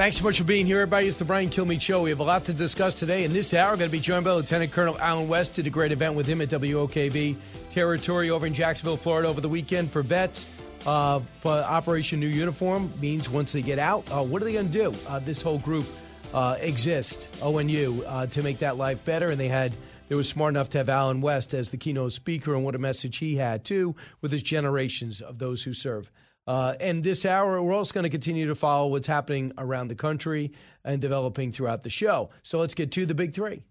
Thanks so much for being here, everybody. It's the Brian Kilmeade Show. We have a lot to discuss today. In this hour, we're going to be joined by Lieutenant Colonel Allen West. Did a great event with him at WOKV territory over in Jacksonville, Florida over the weekend for vets. Uh, for Operation New Uniform means once they get out, uh, what are they going to do? Uh, this whole group uh, exists, ONU, uh, to make that life better. And they had, they were smart enough to have Allen West as the keynote speaker, and what a message he had, too, with his generations of those who serve. Uh, and this hour, we're also going to continue to follow what's happening around the country and developing throughout the show. So let's get to the big three.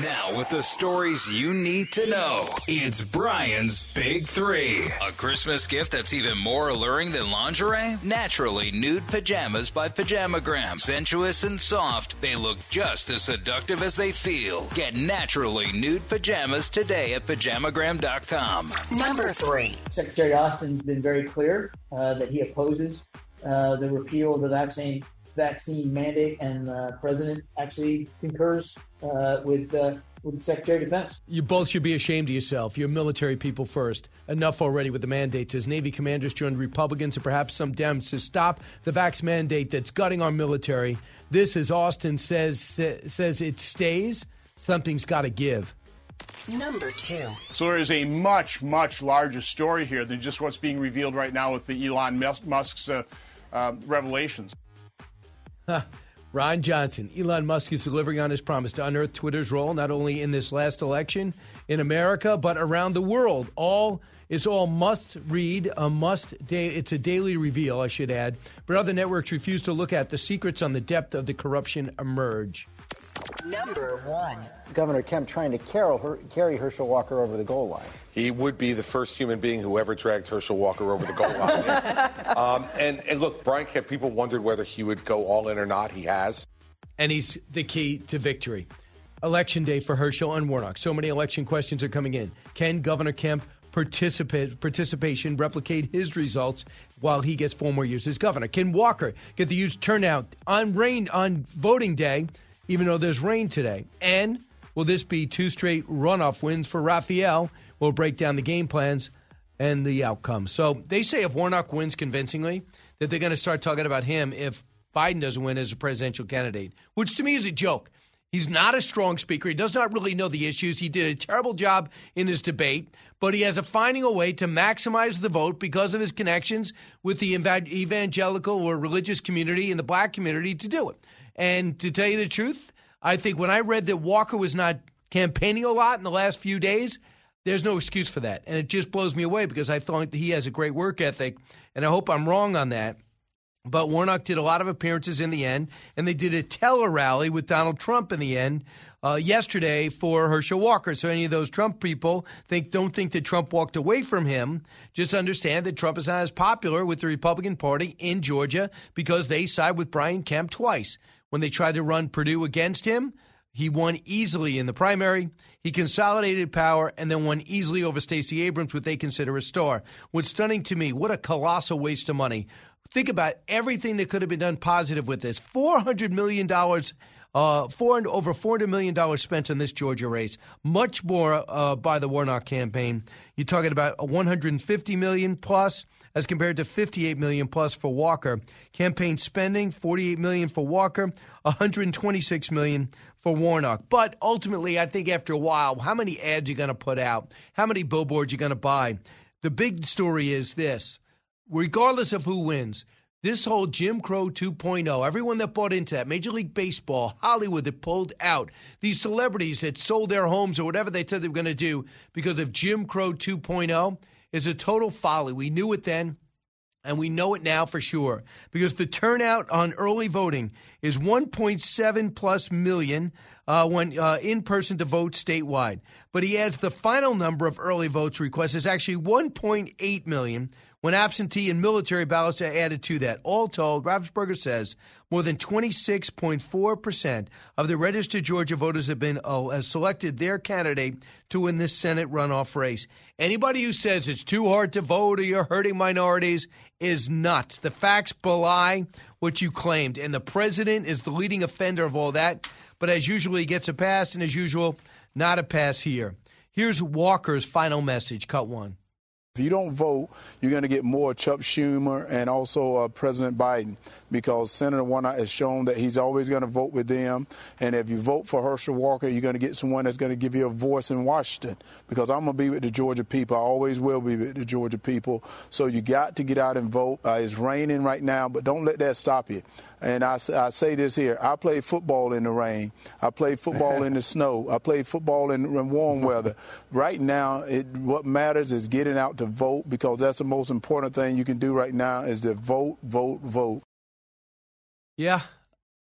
Now, with the stories you need to know, it's Brian's Big Three. A Christmas gift that's even more alluring than lingerie? Naturally nude pajamas by Pajamagram. Sensuous and soft, they look just as seductive as they feel. Get naturally nude pajamas today at pajamagram.com. Number three. Secretary Austin's been very clear uh, that he opposes uh, the repeal of the vaccine vaccine mandate, and the uh, president actually concurs uh, with uh, with the Secretary of Defense. You both should be ashamed of yourself. You're military people first. Enough already with the mandates. As Navy commanders joined Republicans and perhaps some Dems to stop the vax mandate that's gutting our military. This, as Austin says, says it stays. Something's got to give. Number two. So there is a much, much larger story here than just what's being revealed right now with the Elon Musk's uh, uh, revelations. Ron Johnson. Elon Musk is delivering on his promise to unearth Twitter's role not only in this last election in America but around the world. All it's all must read, a must day. It's a daily reveal, I should add. But other networks refuse to look at the secrets on the depth of the corruption emerge. Number one. Governor Kemp trying to carry Herschel Walker over the goal line. He would be the first human being who ever dragged Herschel Walker over the goal line. um, and, and look, Brian Kemp, people wondered whether he would go all in or not. He has. And he's the key to victory. Election day for Herschel and Warnock. So many election questions are coming in. Can Governor Kemp participate, participation replicate his results while he gets four more years as governor? Can Walker get the huge turnout on rain on voting day, even though there's rain today? And will this be two straight runoff wins for Raphael? We'll break down the game plans and the outcome. So they say if Warnock wins convincingly, that they're going to start talking about him if Biden doesn't win as a presidential candidate, which to me is a joke. He's not a strong speaker. He does not really know the issues. He did a terrible job in his debate, but he has a finding a way to maximize the vote because of his connections with the evangelical or religious community and the black community to do it. And to tell you the truth, I think when I read that Walker was not campaigning a lot in the last few days, there's no excuse for that. And it just blows me away because I thought he has a great work ethic, and I hope I'm wrong on that. But Warnock did a lot of appearances in the end, and they did a teller rally with Donald Trump in the end uh, yesterday for Herschel Walker. So any of those Trump people think don't think that Trump walked away from him. Just understand that Trump is not as popular with the Republican Party in Georgia because they side with Brian Kemp twice. When they tried to run Perdue against him, he won easily in the primary. He consolidated power and then won easily over Stacey Abrams, what they consider a star. What's stunning to me, what a colossal waste of money. Think about everything that could have been done positive with this. $400 million, uh, four, over $400 million spent on this Georgia race. Much more uh, by the Warnock campaign. You're talking about 150 million plus as compared to 58 million plus for Walker. Campaign spending 48 million for Walker, 126 million for Warnock. But ultimately, I think after a while, how many ads are you going to put out? How many billboards you going to buy? The big story is this regardless of who wins, this whole Jim Crow 2.0, everyone that bought into that, Major League Baseball, Hollywood that pulled out, these celebrities that sold their homes or whatever they said they were going to do because of Jim Crow 2.0 is a total folly. We knew it then. And we know it now for sure because the turnout on early voting is 1.7 plus million uh, when uh, in person to vote statewide. But he adds the final number of early votes requests is actually 1.8 million, when absentee and military ballots are added to that. All told, Raffensperger says more than 26.4% of the registered Georgia voters have been oh, uh, selected their candidate to win this Senate runoff race. Anybody who says it's too hard to vote or you're hurting minorities is nuts. The facts belie what you claimed, and the president is the leading offender of all that. But as usual, he gets a pass, and as usual, not a pass here. Here's Walker's final message, cut one. If you don't vote, you're going to get more Chuck Schumer and also uh, President Biden because Senator Warnock has shown that he's always going to vote with them. And if you vote for Herschel Walker, you're going to get someone that's going to give you a voice in Washington because I'm going to be with the Georgia people. I always will be with the Georgia people. So you got to get out and vote. Uh, it's raining right now, but don't let that stop you. And I, I say this here I play football in the rain. I play football in the snow. I play football in, in warm weather. Right now, it, what matters is getting out to vote because that's the most important thing you can do right now is to vote, vote, vote. Yeah,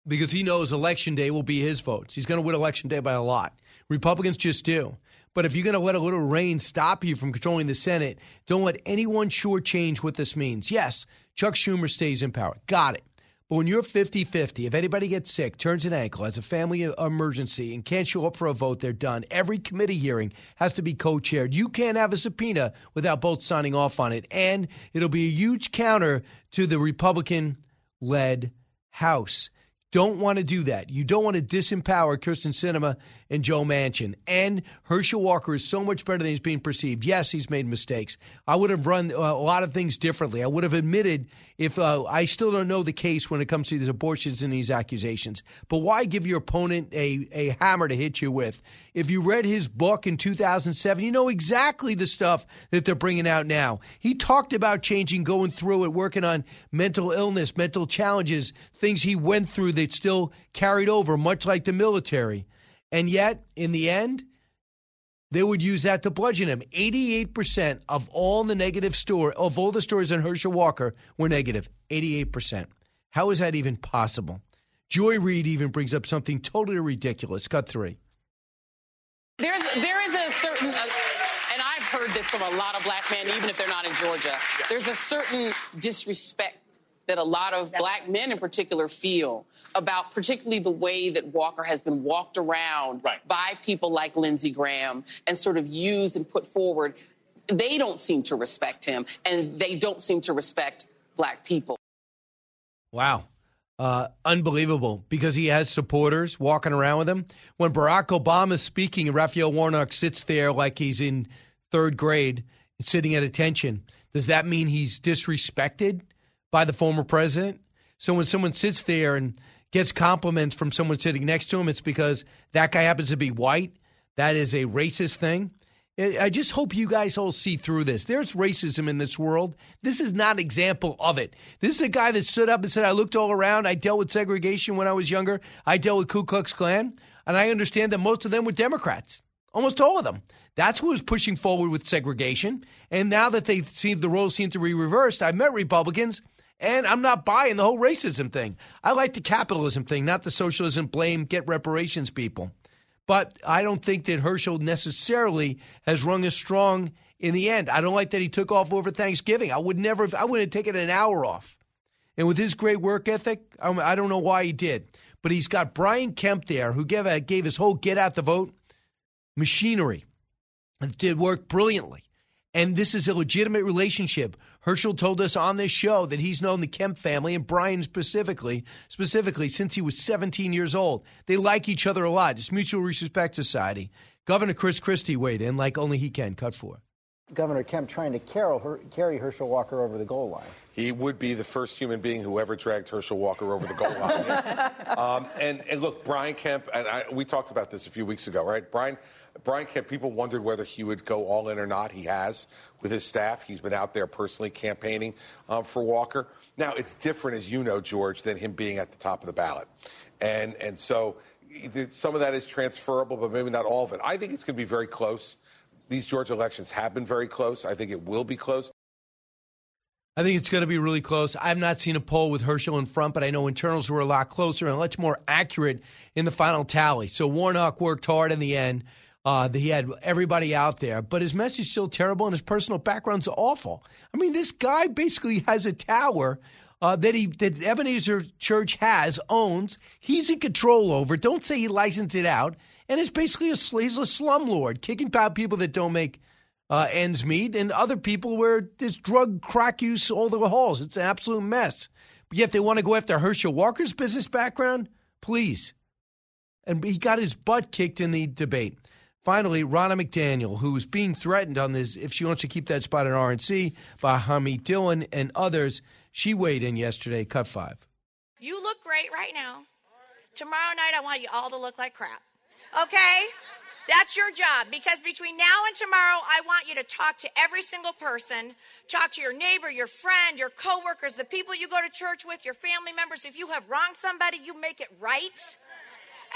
because he knows election day will be his votes. He's going to win election day by a lot. Republicans just do. But if you're going to let a little rain stop you from controlling the Senate, don't let anyone shortchange what this means. Yes, Chuck Schumer stays in power. Got it. But when you're 50 50, if anybody gets sick, turns an ankle, has a family emergency, and can't show up for a vote, they're done. Every committee hearing has to be co chaired. You can't have a subpoena without both signing off on it. And it'll be a huge counter to the Republican led House. Don't want to do that. You don't want to disempower Kyrsten Sinema and Joe Manchin. And Herschel Walker is so much better than he's being perceived. Yes, he's made mistakes. I would have run uh, a lot of things differently. I would have admitted if uh, I still don't know the case when it comes to these abortions and these accusations. But why give your opponent a, a hammer to hit you with? If you read his book in 2007, you know exactly the stuff that they're bringing out now. He talked about changing, going through it, working on mental illness, mental challenges, things he went through that still carried over, much like the military. And yet, in the end, they would use that to bludgeon him. 88% of all the negative story of all the stories on Herschel Walker were negative. 88%. How is that even possible? Joy Reid even brings up something totally ridiculous. Cut three. There's there is a certain uh, and I've heard this from a lot of black men, even if they're not in Georgia. There's a certain disrespect that a lot of That's black men in particular feel about particularly the way that Walker has been walked around right. by people like Lindsey Graham and sort of used and put forward. They don't seem to respect him, and they don't seem to respect black people. Wow. Uh, unbelievable because he has supporters walking around with him. When Barack Obama is speaking and Raphael Warnock sits there like he's in third grade, sitting at attention, does that mean he's disrespected? By the former president. So when someone sits there and gets compliments from someone sitting next to him, it's because that guy happens to be white. That is a racist thing. I just hope you guys all see through this. There's racism in this world. This is not an example of it. This is a guy that stood up and said, I looked all around. I dealt with segregation when I was younger. I dealt with Ku Klux Klan. And I understand that most of them were Democrats, almost all of them. That's who was pushing forward with segregation. And now that they see the roles seem to be reversed, I've met Republicans and I'm not buying the whole racism thing. I like the capitalism thing, not the socialism, blame, get reparations people. But I don't think that Herschel necessarily has rung as strong in the end. I don't like that he took off over Thanksgiving. I would never, I would have taken an hour off. And with his great work ethic, I don't know why he did. But he's got Brian Kemp there, who gave, gave his whole get out the vote machinery. It did work brilliantly. And this is a legitimate relationship. Herschel told us on this show that he's known the Kemp family and Brian specifically, specifically since he was 17 years old. They like each other a lot. It's Mutual Respect Society. Governor Chris Christie weighed in like only he can. Cut four. Governor Kemp trying to Her- carry Herschel Walker over the goal line. He would be the first human being who ever dragged Herschel Walker over the goal line. um, and, and, look, Brian Kemp, and I, we talked about this a few weeks ago, right? Brian Brian Kemp, people wondered whether he would go all in or not. He has with his staff. He's been out there personally campaigning um, for Walker. Now, it's different, as you know, George, than him being at the top of the ballot. And, and so some of that is transferable, but maybe not all of it. I think it's going to be very close. These Georgia elections have been very close. I think it will be close. I think it's going to be really close. I've not seen a poll with Herschel in front, but I know internals were a lot closer and much more accurate in the final tally. So Warnock worked hard in the end. Uh, he had everybody out there, but his message is still terrible, and his personal background's awful. I mean, this guy basically has a tower uh, that he that Ebenezer Church has owns. He's in control over. Don't say he licensed it out, and it's basically a he's a slumlord, kicking out people that don't make uh, ends meet, and other people where there's drug crack use all the halls. It's an absolute mess. But yet they want to go after Herschel Walker's business background. Please, and he got his butt kicked in the debate. Finally, Ronna McDaniel, who's being threatened on this if she wants to keep that spot in RNC by Harmeet Dillon and others, she weighed in yesterday, cut five. You look great right now. Tomorrow night, I want you all to look like crap. Okay? That's your job because between now and tomorrow, I want you to talk to every single person. Talk to your neighbor, your friend, your coworkers, the people you go to church with, your family members. If you have wronged somebody, you make it right.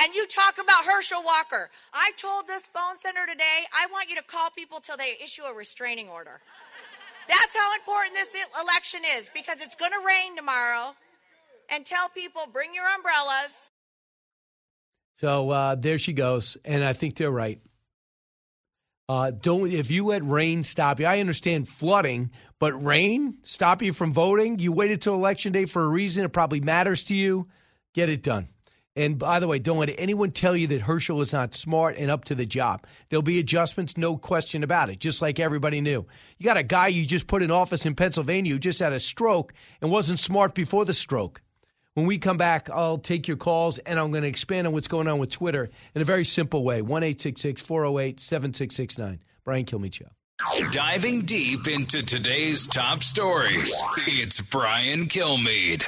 And you talk about Herschel Walker. I told this phone center today, I want you to call people till they issue a restraining order. That's how important this election is because it's going to rain tomorrow. And tell people, bring your umbrellas. So uh, there she goes, and I think they're right. Uh, don't if you let rain stop you. I understand flooding, but rain stop you from voting. You waited till election day for a reason. It probably matters to you. Get it done. And by the way, don't let anyone tell you that Herschel is not smart and up to the job. There'll be adjustments, no question about it, just like everybody knew. You got a guy you just put in office in Pennsylvania who just had a stroke and wasn't smart before the stroke. When we come back, I'll take your calls and I'm going to expand on what's going on with Twitter in a very simple way 1 408 7669. Brian Kilmeade Show. Diving deep into today's top stories, it's Brian Kilmeade.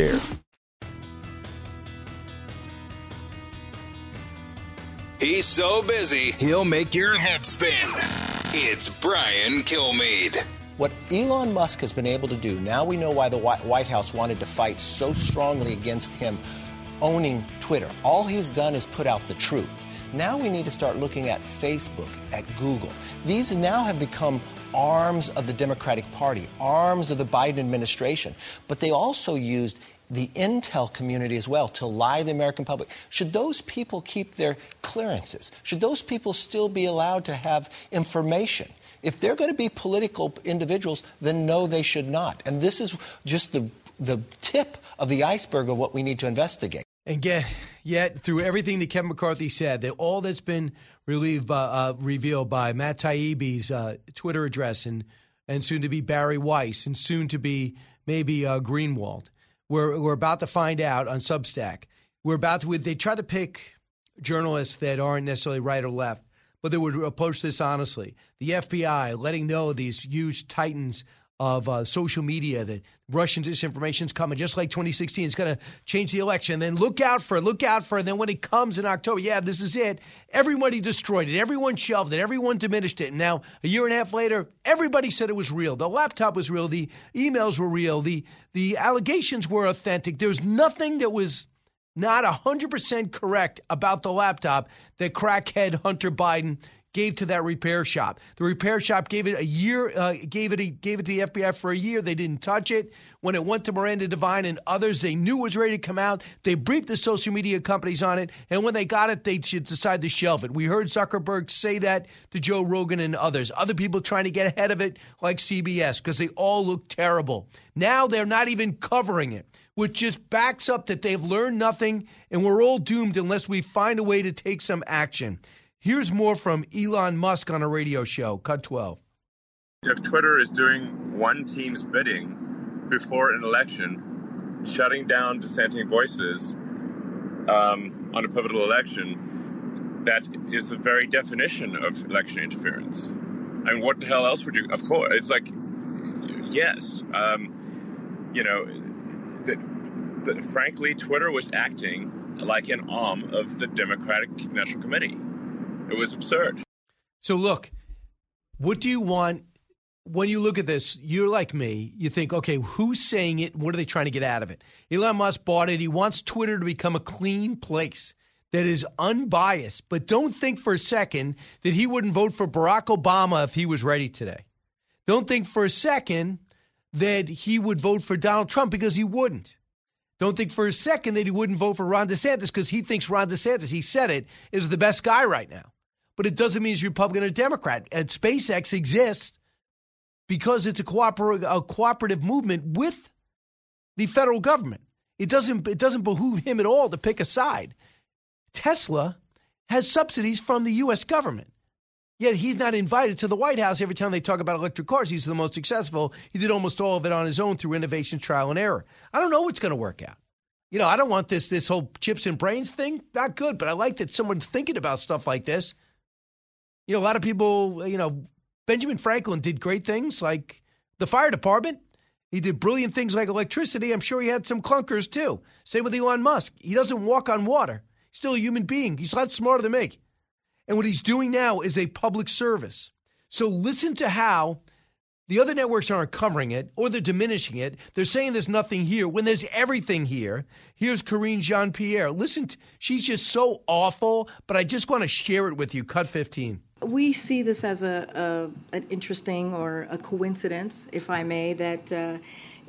He's so busy, he'll make your head spin. It's Brian Kilmeade. What Elon Musk has been able to do, now we know why the White House wanted to fight so strongly against him owning Twitter. All he's done is put out the truth. Now we need to start looking at Facebook, at Google. These now have become arms of the Democratic Party, arms of the Biden administration. But they also used the intel community as well to lie the American public. Should those people keep their clearances? Should those people still be allowed to have information? If they're going to be political individuals, then no, they should not. And this is just the, the tip of the iceberg of what we need to investigate. And get, yet, through everything that Kevin McCarthy said, that all that's been relieved by, uh, revealed by Matt Taibbi's uh, Twitter address and, and soon to be Bari Weiss and soon to be maybe uh, Greenwald – we're, we're about to find out on Substack. We're about to, they try to pick journalists that aren't necessarily right or left, but they would approach this honestly. The FBI letting know these huge titans of uh, social media that Russian disinformation is coming, just like 2016. It's going to change the election. Then look out for it, look out for it. And then when it comes in October, yeah, this is it. Everybody destroyed it. Everyone shelved it. Everyone diminished it. And now, a year and a half later, everybody said it was real. The laptop was real. The emails were real. The, the allegations were authentic. There's nothing that was not 100% correct about the laptop that crackhead Hunter Biden gave to that repair shop. The repair shop gave it a year, uh, gave it a, gave it to the FBI for a year. They didn't touch it. When it went to Miranda Devine and others, they knew it was ready to come out. They briefed the social media companies on it, and when they got it, they decided to shelve it. We heard Zuckerberg say that to Joe Rogan and others. Other people trying to get ahead of it, like CBS, because they all look terrible. Now they're not even covering it which just backs up that they've learned nothing and we're all doomed unless we find a way to take some action. Here's more from Elon Musk on a radio show. Cut 12. If Twitter is doing one team's bidding before an election, shutting down dissenting voices um, on a pivotal election, that is the very definition of election interference. I mean, what the hell else would you? Of course, it's like, yes, um, you know, that, that frankly, Twitter was acting like an arm of the Democratic National Committee. It was absurd. So look, what do you want when you look at this? You're like me. You think, okay, who's saying it? What are they trying to get out of it? Elon Musk bought it. He wants Twitter to become a clean place that is unbiased. But don't think for a second that he wouldn't vote for Barack Obama if he was ready today. Don't think for a second that he would vote for Donald Trump because he wouldn't. Don't think for a second that he wouldn't vote for Ron DeSantis because he thinks Ron DeSantis, he said it, is the best guy right now. But it doesn't mean he's Republican or Democrat. And SpaceX exists because it's a, cooper- a cooperative movement with the federal government. It doesn't, it doesn't behoove him at all to pick a side. Tesla has subsidies from the U.S. government. Yet he's not invited to the White House every time they talk about electric cars. He's the most successful. He did almost all of it on his own through innovation, trial, and error. I don't know what's going to work out. You know, I don't want this this whole chips and brains thing. Not good, but I like that someone's thinking about stuff like this. You know, a lot of people, you know, Benjamin Franklin did great things like the fire department. He did brilliant things like electricity. I'm sure he had some clunkers too. Same with Elon Musk. He doesn't walk on water. He's still a human being. He's a lot smarter than me. And what he's doing now is a public service. So listen to how the other networks aren't covering it or they're diminishing it. They're saying there's nothing here when there's everything here. Here's Karine Jean Pierre. Listen, she's just so awful, but I just want to share it with you. Cut 15. We see this as a, a an interesting or a coincidence, if I may, that. Uh,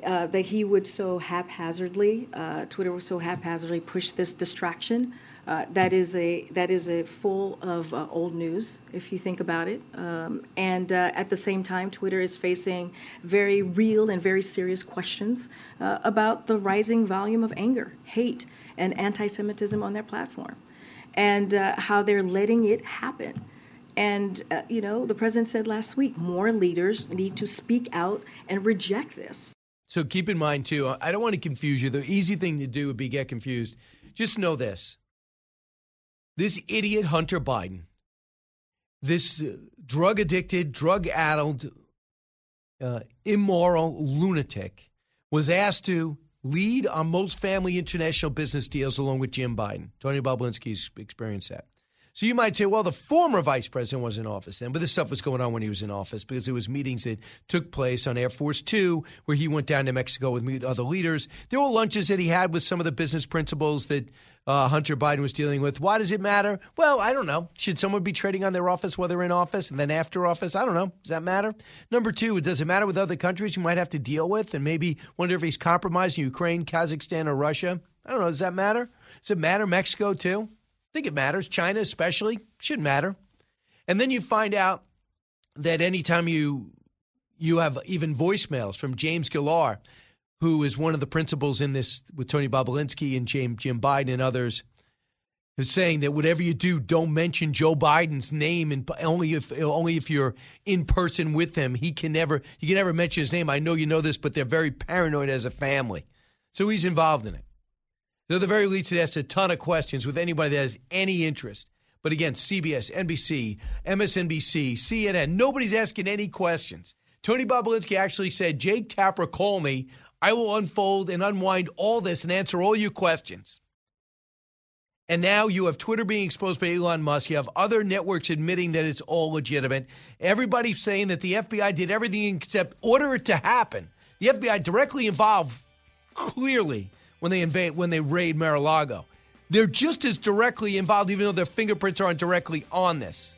uh, that he would so haphazardly, uh, Twitter would so haphazardly push this distraction uh, that is a that is a full of uh, old news if you think about it. Um, and uh, at the same time, Twitter is facing very real and very serious questions about the rising volume of anger, hate, and anti-Semitism on their platform, and how they're letting it happen. And uh, you know, the president said last week, more leaders need to speak out and reject this. So keep in mind too. I don't want to confuse you. The easy thing to do would be get confused. Just know this this idiot Hunter Biden, this uh, drug addicted, drug addled, uh, immoral lunatic, was asked to lead on most family international business deals along with Jim Biden. Tony Bobulinski's experienced that. So you might say, well, the former vice president was in office then, but this stuff was going on when he was in office because there was meetings that took place on Air Force Two where he went down to Mexico with other leaders. There were lunches that he had with some of the business principals that uh, Hunter Biden was dealing with. Why does it matter? Well, I don't know. Should someone be trading on their office while they're in office and then after office? I don't know. Does that matter? Number two, does it matter with other countries you might have to deal with and maybe wonder if he's compromising Ukraine, Kazakhstan, or Russia? I don't know. Does that matter? Does it matter Mexico too? Think it matters. China, especially, shouldn't matter. And then you find out that anytime you you have even voicemails from James Gilliar, who is one of the principals in this with Tony Bobulinski and James, Jim Biden and others, who's saying that whatever you do, don't mention Joe Biden's name and only if only if you're in person with him. He can never you can never mention his name. I know you know this, but they're very paranoid as a family. So he's involved in it. So at the very least, it asks a ton of questions with anybody that has any interest. But again, CBS, NBC, MSNBC, CNN, nobody's asking any questions. Tony Bobulinski actually said, Jake Tapper, call me. I will unfold and unwind all this and answer all your questions. And now you have Twitter being exposed by Elon Musk. You have other networks admitting that it's all legitimate. Everybody's saying that the FBI did everything except order it to happen. The FBI directly involved, clearly, when they invade when they raid Mar-a-Lago. They're just as directly involved, even though their fingerprints aren't directly on this.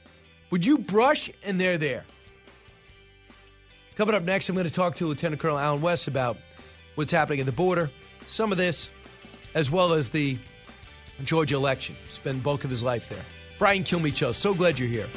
Would you brush and they're there? Coming up next, I'm going to talk to Lieutenant Colonel Allen West about what's happening at the border, some of this, as well as the Georgia election. Spent bulk of his life there. Brian Kilmeade. So glad you're here.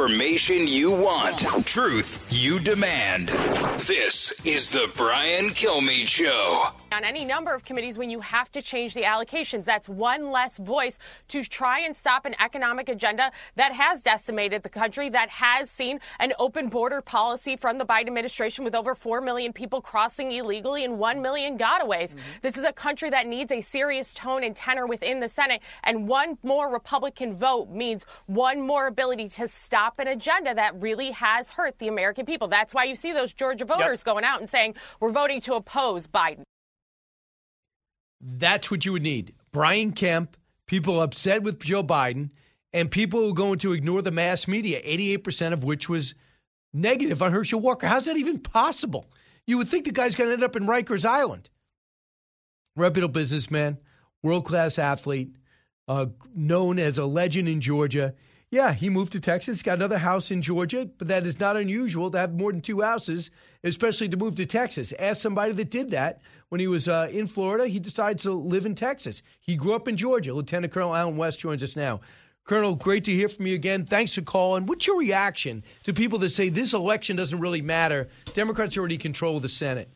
Information you want, truth you demand. This is the Brian Kilmeade Show. On any number of committees, when you have to change the allocations, that's one less voice to try and stop an economic agenda that has decimated the country, that has seen an open border policy from the Biden administration with over 4 million people crossing illegally and 1 million gotaways. Mm-hmm. This is a country that needs a serious tone and tenor within the Senate, and one more Republican vote means one more ability to stop an agenda that really has hurt the American people. That's why you see those Georgia voters yep. going out and saying, we're voting to oppose Biden. That's what you would need. Brian Kemp, people upset with Joe Biden, and people who are going to ignore the mass media, 88% of which was negative on Herschel Walker. How's that even possible? You would think the guy's going to end up in Rikers Island. Reputable businessman, world class athlete, uh, known as a legend in Georgia. Yeah, he moved to Texas, got another house in Georgia, but that is not unusual to have more than two houses, especially to move to Texas. Ask somebody that did that when he was uh, in Florida. He decides to live in Texas. He grew up in Georgia. Lieutenant Colonel Allen West joins us now. Colonel, great to hear from you again. Thanks for calling. What's your reaction to people that say this election doesn't really matter? Democrats already control the Senate.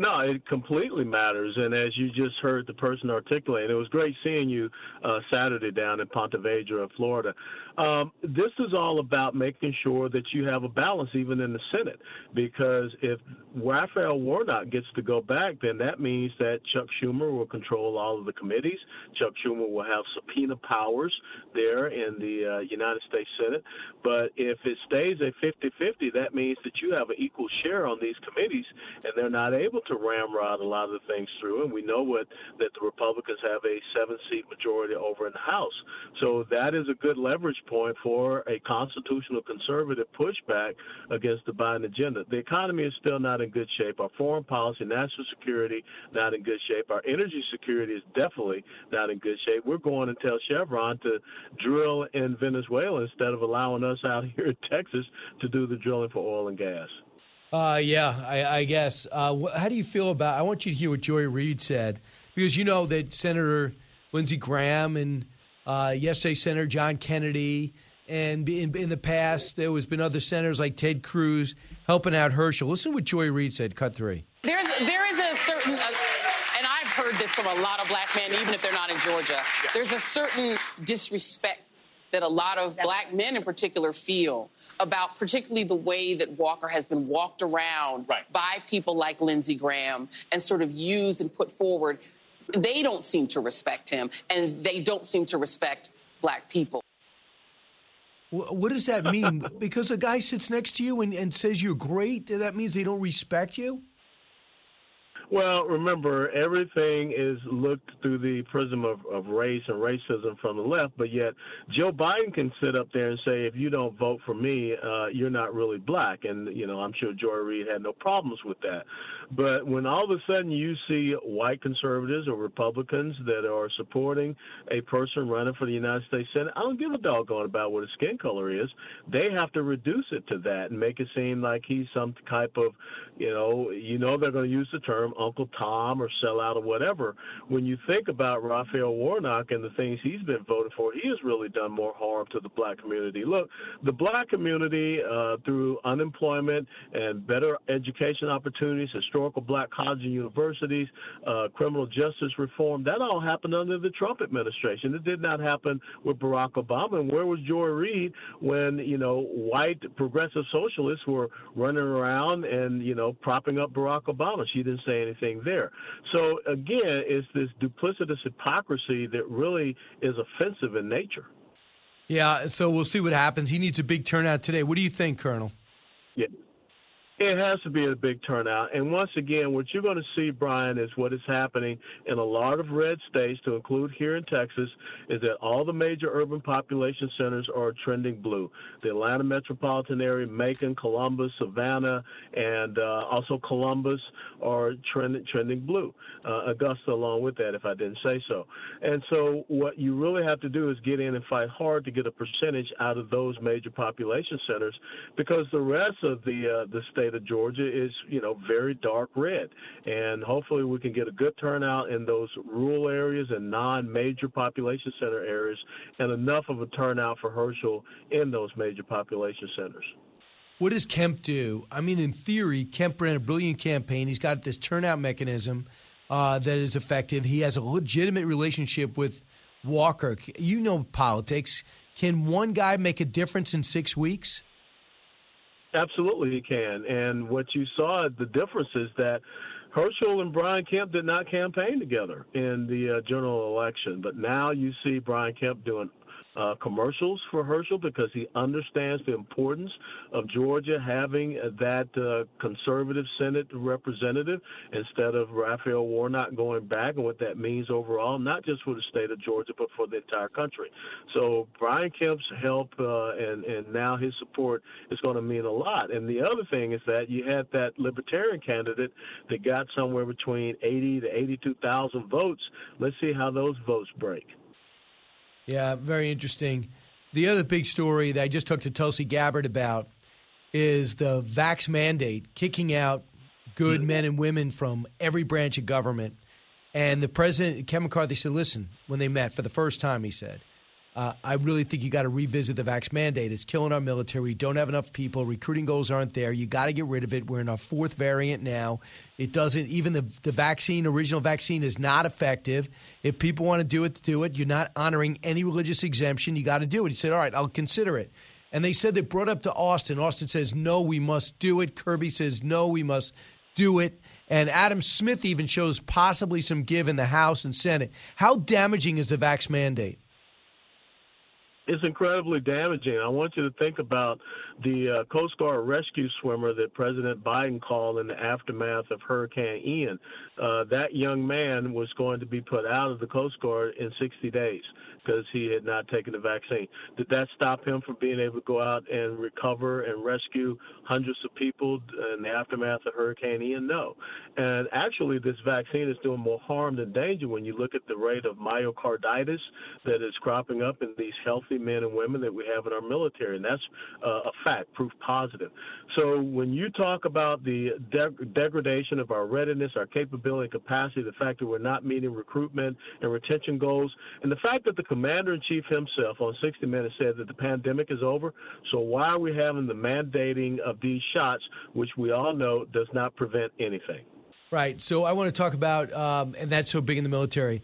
No, it completely matters. And as you just heard the person articulate, it was great seeing you uh, Saturday down in Ponte Vedra, Florida. Um, this is all about making sure that you have a balance even in the Senate, because if Raphael Warnock gets to go back, then that means that Chuck Schumer will control all of the committees. Chuck Schumer will have subpoena powers there in the uh, United States Senate. But if it stays a 50 50, that means that you have an equal share on these committees, and they're not able to ramrod a lot of the things through. And we know what that the Republicans have a seven seat majority over in the House. So that is a good leverage point for a constitutional conservative pushback against the Biden agenda. The economy is still not in good shape. Our foreign policy, national security, not in good shape. Our energy security is definitely not in good shape. We're going to tell Chevron to drill in Venezuela instead of allowing us out here in Texas to do the drilling for oil and gas. Uh, yeah, I, I guess. Uh, wh- how do you feel about? I want you to hear what Joy Reid said because you know that Senator Lindsey Graham and uh, yesterday Senator John Kennedy and in, in, the past there has been other senators like Ted Cruz helping out Herschel. Listen to what Joy Reid said. Cut three. There's there is a certain. Uh, and I've heard this from a lot of black men, even if they're not in Georgia. There's a certain disrespect that a lot of That's black right. men in particular feel about particularly the way that Walker has been walked around right. by people like Lindsey Graham and sort of used and put forward. They don't seem to respect him, and they don't seem to respect black people. What does that mean? because a guy sits next to you and, and says you're great, that means they don't respect you? Well, remember, everything is looked through the prism of, of race and racism from the left, but yet Joe Biden can sit up there and say, if you don't vote for me, uh, you're not really black. And, you know, I'm sure Joy Reid had no problems with that. But when all of a sudden you see white conservatives or Republicans that are supporting a person running for the United States Senate, I don't give a doggone about what his skin color is. They have to reduce it to that and make it seem like he's some type of, you know, you know they're going to use the term Uncle Tom or sellout or whatever. When you think about Raphael Warnock and the things he's been voted for, he has really done more harm to the black community. Look, the black community uh, through unemployment and better education opportunities, historical historical black colleges and universities, uh, criminal justice reform. That all happened under the Trump administration. It did not happen with Barack Obama. And where was Joy Reid when, you know, white progressive socialists were running around and, you know, propping up Barack Obama? She didn't say anything there. So, again, it's this duplicitous hypocrisy that really is offensive in nature. Yeah, so we'll see what happens. He needs a big turnout today. What do you think, Colonel? Yeah. It has to be a big turnout. And once again, what you're going to see, Brian, is what is happening in a lot of red states, to include here in Texas, is that all the major urban population centers are trending blue. The Atlanta metropolitan area, Macon, Columbus, Savannah, and uh, also Columbus are trend, trending blue. Uh, Augusta, along with that, if I didn't say so. And so, what you really have to do is get in and fight hard to get a percentage out of those major population centers because the rest of the uh, the state state of Georgia is, you know, very dark red. And hopefully we can get a good turnout in those rural areas and non-major population center areas and enough of a turnout for Herschel in those major population centers. What does Kemp do? I mean, in theory, Kemp ran a brilliant campaign. He's got this turnout mechanism uh, that is effective. He has a legitimate relationship with Walker. You know politics. Can one guy make a difference in six weeks? Absolutely, he can. And what you saw, the difference is that Herschel and Brian Kemp did not campaign together in the uh, general election, but now you see Brian Kemp doing uh, commercials for Herschel because he understands the importance of Georgia having that uh, conservative Senate representative instead of Raphael Warnock going back and what that means overall, not just for the state of Georgia, but for the entire country. So Brian Kemp's help uh, and, and now his support is going to mean a lot. And the other thing is that you had that libertarian candidate that got somewhere between 80 to 82,000 votes. Let's see how those votes break. Yeah, very interesting. The other big story that I just talked to Tulsi Gabbard about is the vax mandate kicking out good men and women from every branch of government. And the president, Kevin McCarthy, said, listen, when they met for the first time, he said, uh, I really think you got to revisit the vax mandate. It's killing our military. We don't have enough people. Recruiting goals aren't there. You got to get rid of it. We're in our fourth variant now. It doesn't even the the vaccine, original vaccine, is not effective. If people want to do it, do it. You're not honoring any religious exemption. You got to do it. He said, all right, I'll consider it. And they said they brought up to Austin. Austin says no, we must do it. Kirby says no, we must do it. And Adam Smith even shows possibly some give in the House and Senate. How damaging is the vax mandate? It's incredibly damaging. I want you to think about the uh, Coast Guard rescue swimmer that President Biden called in the aftermath of Hurricane Ian. Uh, that young man was going to be put out of the Coast Guard in 60 days because he had not taken the vaccine. Did that stop him from being able to go out and recover and rescue hundreds of people in the aftermath of Hurricane Ian? No. And actually, this vaccine is doing more harm than danger when you look at the rate of myocarditis that is cropping up in these healthy men and women that we have in our military. And that's uh, a fact, proof positive. So when you talk about the de- degradation of our readiness, our capability and capacity, the fact that we're not meeting recruitment and retention goals, and the fact that the commander in chief himself on 60 Minutes said that the pandemic is over. So why are we having the mandating of these shots, which we all know does not prevent anything? Right. So I want to talk about, um, and that's so big in the military.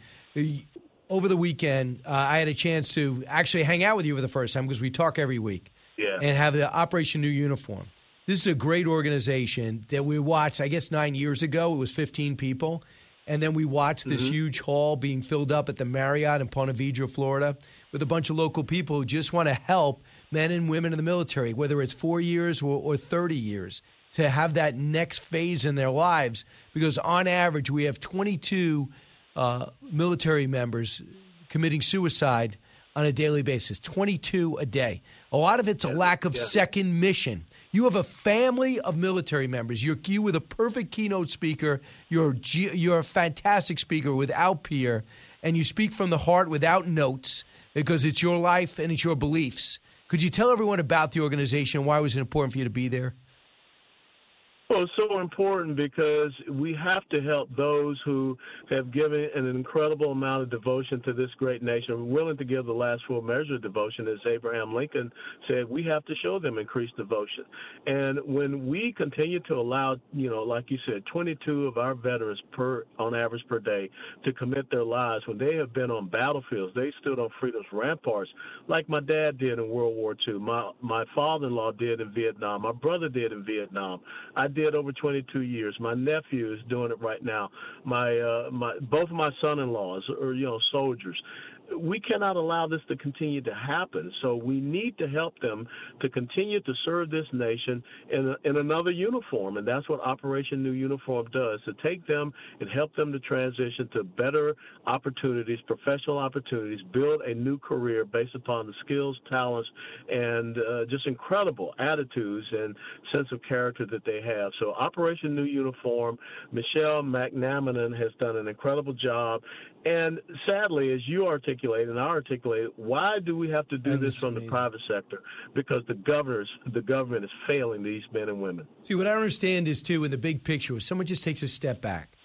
Over the weekend, uh, I had a chance to actually hang out with you for the first time because we talk every week. Yeah. And have the Operation New Uniform. This is a great organization that we watched, I guess, nine years ago. It was 15 people. And then we watched this Mhm. huge hall being filled up at the Marriott in Ponte Vedra, Florida, with a bunch of local people who just want to help men and women in the military, whether it's four years or, or 30 years, to have that next phase in their lives. Because on average, we have 22 uh, military members committing suicide on a daily basis 22 a day. A lot of it's a lack of yeah. second mission. You have a family of military members. You're you were the perfect keynote speaker. You're you're a fantastic speaker without peer, and you speak from the heart without notes because it's your life and it's your beliefs. Could you tell everyone about the organization? Why was it important for you to be there? Well, it's so important because we have to help those who have given an incredible amount of devotion to this great nation, We're willing to give the last full measure of devotion, as Abraham Lincoln said. We have to show them increased devotion. And when we continue to allow, you know, like you said, 22 of our veterans per, on average per day, to commit their lives when they have been on battlefields, they stood on freedom's ramparts, like my dad did in World War II, my my father-in-law did in Vietnam, my brother did in Vietnam. I did over 22 years. My nephew is doing it right now. My uh, my both of my son-in-laws are you know soldiers. We cannot allow this to continue to happen. So we need to help them to continue to serve this nation in, in another uniform, and that's what Operation New Uniform does: to take them and help them to transition to better opportunities, professional opportunities, build a new career based upon the skills, talents, and uh, just incredible attitudes and sense of character that they have. So Operation New Uniform, Michelle McNamara has done an incredible job. And sadly, as you articulate and I articulate why do we have to do this from the private sector? Because the governors, the government is failing these men and women. See, what I understand is too in the big picture, if someone just takes a step back,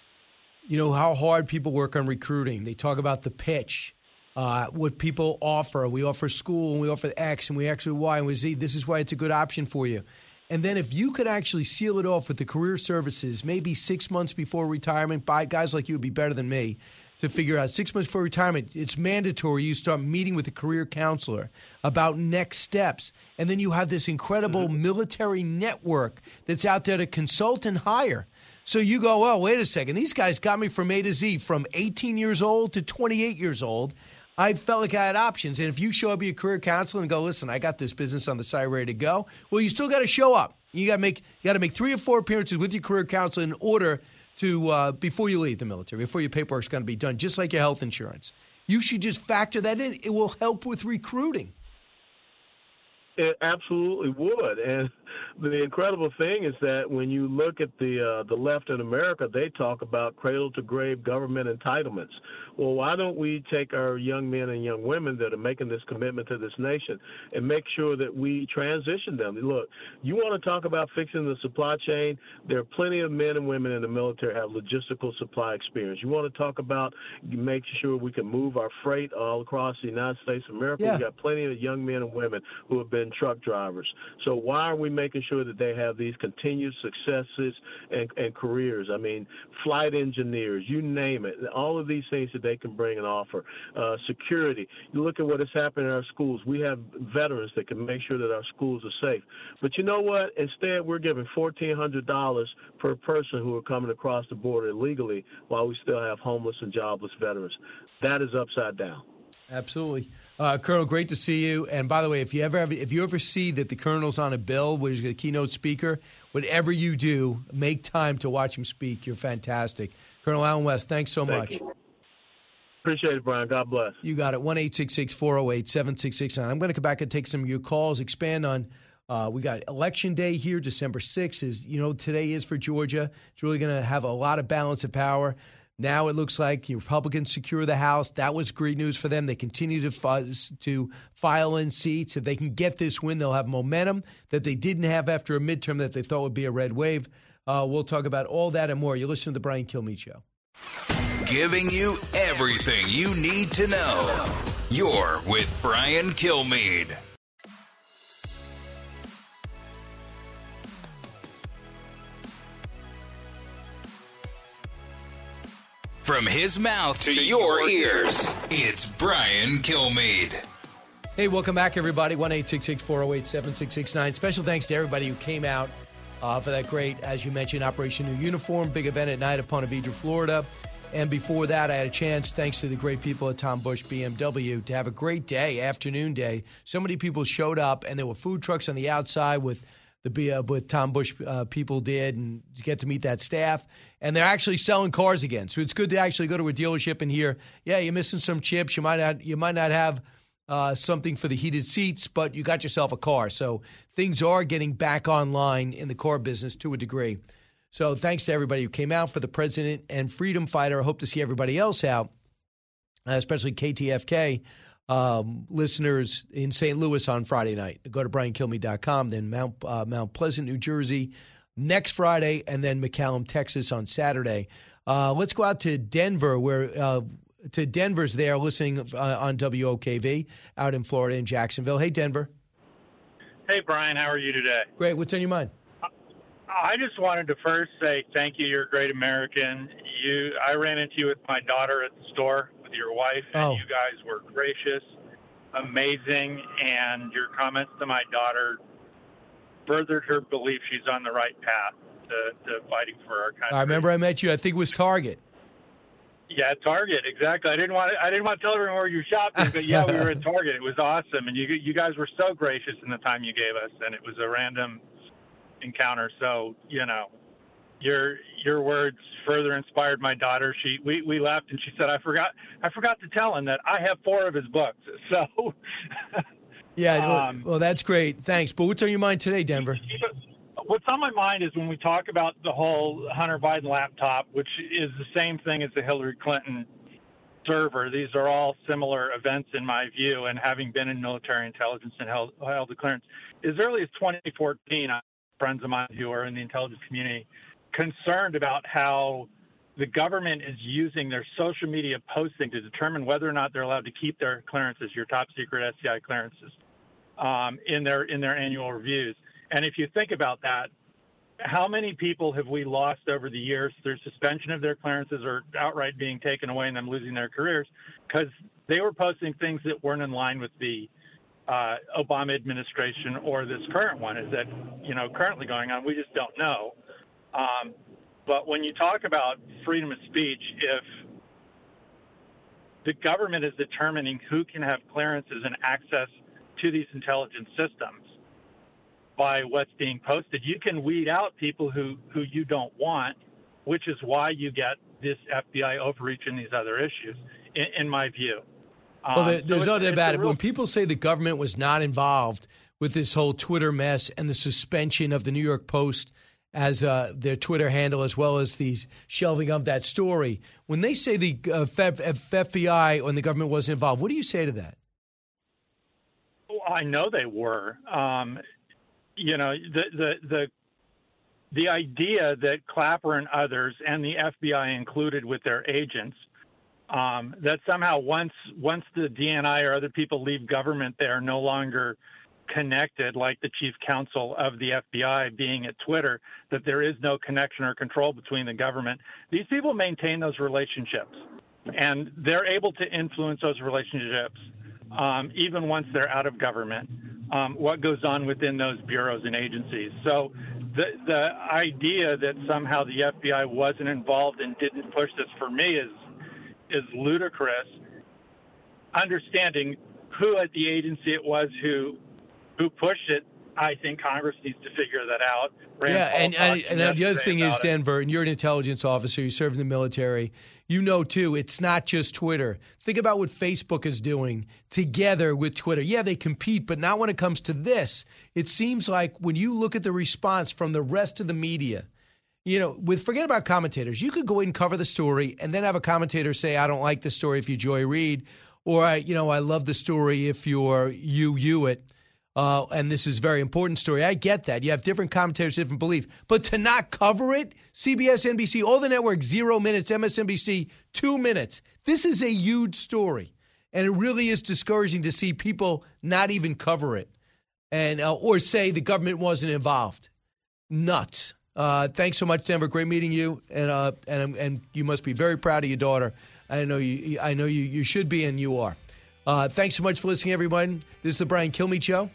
you know how hard people work on recruiting. They talk about the pitch, uh, what people offer. We offer school, and we offer X, and we actually Y, and we Z. This is why it's a good option for you. And then if you could actually seal it off with the career services, maybe six months before retirement, by guys like you would be better than me to figure out six months before retirement, it's mandatory you start meeting with a career counselor about next steps. And then you have this incredible mm-hmm. military network that's out there to consult and hire. So you go, well, wait a second. These guys got me from A to Z from 18 years old to 28 years old. I felt like I had options. And if you show up at your career counselor and go, listen, I got this business on the side ready to go, well, you still got to show up. You got to make you got to make three or four appearances with your career counselor in order to uh, before you leave the military, before your paperwork's going to be done, just like your health insurance. You should just factor that in. It will help with recruiting. It absolutely would. And the incredible thing is that when you look at the uh, the left in America, they talk about cradle to grave government entitlements. Well, why don't we take our young men and young women that are making this commitment to this nation and make sure that we transition them? Look, you want to talk about fixing the supply chain? There are plenty of men and women in the military have logistical supply experience. You want to talk about making sure we can move our freight all across the United States of America? Yeah. We've got plenty of young men and women who have been truck drivers. So why are we making sure that they have these continued successes and, and careers? I mean, flight engineers, you name it. All of these things that they can bring and offer. Uh, security. You look at what has happened in our schools. We have veterans that can make sure that our schools are safe. But you know what? Instead, we're giving $1,400 per person who are coming across the border illegally while we still have homeless and jobless veterans. That is upside down. Absolutely. Uh, Colonel, great to see you. And by the way, if you ever have, if you ever see that the Colonel's on a bill where he's a keynote speaker, whatever you do, make time to watch him speak. You're fantastic. Colonel Allen West, thanks so Thank much. you. Appreciate it, Brian. God bless. You got it. 1 408 7669. I'm going to come back and take some of your calls, expand on. Uh, we got election day here, December 6th. Is you know today is for Georgia. It's really going to have a lot of balance of power. Now it looks like Republicans secure the House. That was great news for them. They continue to fuzz, to file in seats. If they can get this win, they'll have momentum that they didn't have after a midterm that they thought would be a red wave. Uh, we'll talk about all that and more. You listen to the Brian Kilmeade Show. Giving you everything you need to know. You're with Brian Kilmeade. From his mouth to, your ears, it's Brian Kilmeade. Hey, welcome back, everybody. 1 408 7669. Special thanks to everybody who came out uh, for that great, as you mentioned, Operation New Uniform, big event at night at Ponte Vedra, Florida. And before that, I had a chance, thanks to the great people at Tom Bush BMW, to have a great day, afternoon day. So many people showed up, and there were food trucks on the outside with the B- uh, with Tom Bush uh, people did, and get to meet that staff. And they're actually selling cars again, so it's good to actually go to a dealership and hear, yeah, you're missing some chips. You might not, you might not have uh, something for the heated seats, but you got yourself a car. So things are getting back online in the car business to a degree. So thanks to everybody who came out for the president and freedom fighter. I hope to see everybody else out, uh, especially KTFK um, listeners in St. Louis on Friday night. Go to briankilmeade.com, then Mount, uh, Mount Pleasant, New Jersey next Friday, and then McCallum, Texas on Saturday. Uh, let's go out to Denver, where uh, to Denver's there listening uh, on WOKV out in Florida in Jacksonville. Hey, Denver. Hey, Brian, how are you today? Great. What's on your mind? I just wanted to first say thank you. You're a great American. You, I ran into you with my daughter at the store with your wife, and Oh. you guys were gracious, amazing, and your comments to my daughter furthered her belief she's on the right path to, to fighting for our country. I remember I met you. I think it was Target. Yeah, Target, exactly. I didn't want to, I didn't want to tell everyone where you're shopping, but yeah, we were at Target. It was awesome, and you you guys were so gracious in the time you gave us, and it was a random encounter. So you know, your your words further inspired my daughter. She we we laughed, and she said, "I forgot I forgot to tell him that I have four of his books." So Yeah, well- Um, well, that's great. Thanks. But what's on your mind today, Denver? what's on my mind is when we talk about the whole Hunter Biden laptop, which is the same thing as the Hillary Clinton server. These are all similar events in my view, and having been in military intelligence and held, held a clearance. As early as 2014, friends of mine who are in the intelligence community concerned about how the government is using their social media posting to determine whether or not they're allowed to keep their clearances, your top secret SCI clearances, um, in their in their annual reviews. And if you think about that, how many people have we lost over the years through suspension of their clearances or outright being taken away and them losing their careers because they were posting things that weren't in line with the uh, Obama administration or this current one? Is that you know currently going on? We just don't know. Um, but when you talk about freedom of speech, if the government is determining who can have clearances and access to these intelligence systems by what's being posted, you can weed out people who, who you don't want, which is why you get this FBI overreach and these other issues, in, in my view. Um, well, there, there's so no doubt about it. Real- When people say the government was not involved with this whole Twitter mess and the suspension of the New York Post as uh, their Twitter handle, as well as the shelving of that story, when they say the uh, FBI and the government wasn't involved, what do you say to that? Well, I know they were. Um, you know, the the the the idea that Clapper and others, and the FBI included with their agents, um, that somehow once once the DNI or other people leave government, they are no longer connected, like the chief counsel of the FBI being at Twitter, that there is no connection or control between the government. These people maintain those relationships, and they're able to influence those relationships um, even once they're out of government. Um, what goes on within those bureaus and agencies. So the the idea that somehow the FBI wasn't involved and didn't push this for me is is ludicrous. Understanding who at the agency it was who who pushed it, I think Congress needs to figure that out. Rand yeah, Paul and, and, and uh, the other thing is, it. Denver, and you're an intelligence officer, you serve in the military. You know, too, it's not just Twitter. Think about what Facebook is doing together with Twitter. Yeah, they compete, but not when it comes to this. It seems like when you look at the response from the rest of the media, you know, with forget about commentators, you could go in and cover the story and then have a commentator say, I don't like the story if you Joy Reid, or, I, you know, I love the story if you're Hugh Hewitt. Uh, and this is a very important story. I get that. You have different commentators, different belief. But to not cover it, CBS, NBC, all the networks, zero minutes, MSNBC, two minutes. This is a huge story. And it really is discouraging to see people not even cover it and uh, or say the government wasn't involved. Nuts. Uh, thanks so much, Denver. Great meeting you, and uh, and and you must be very proud of your daughter. I know you. I know you. You should be, and you are. Uh, thanks so much for listening, everyone. This is the Brian Kilmeade Show.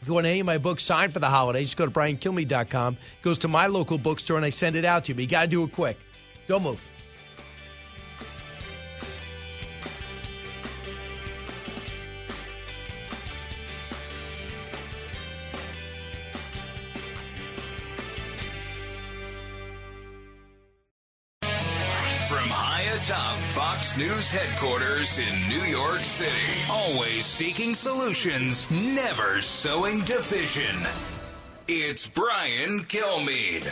If you want any of my books signed for the holidays, just go to briankilmeade.com. It goes to my local bookstore, and I send it out to you. But you got to do it quick. Don't move. News headquarters in New York City, always seeking solutions, never sowing division. It's Brian Kilmeade.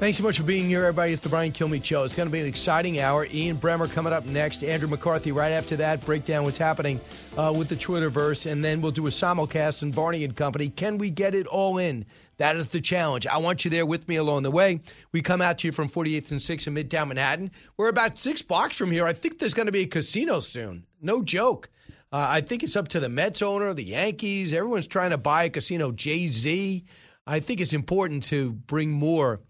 Thanks so much for being here, everybody. It's the Brian Kilmeade Show. It's going to be an exciting hour. Ian Bremmer coming up next. Andrew McCarthy right after that. Break down what's happening uh, with the Twitterverse. And then we'll do a simulcast and Varney and Company. Can we get it all in? That is the challenge. I want you there with me along the way. We come out to you from 48th and 6th in Midtown Manhattan. We're about six blocks from here. I think there's going to be a casino soon. No joke. Uh, I think it's up to the Mets owner, the Yankees. Everyone's trying to buy a casino. Jay Z. I think it's important to bring more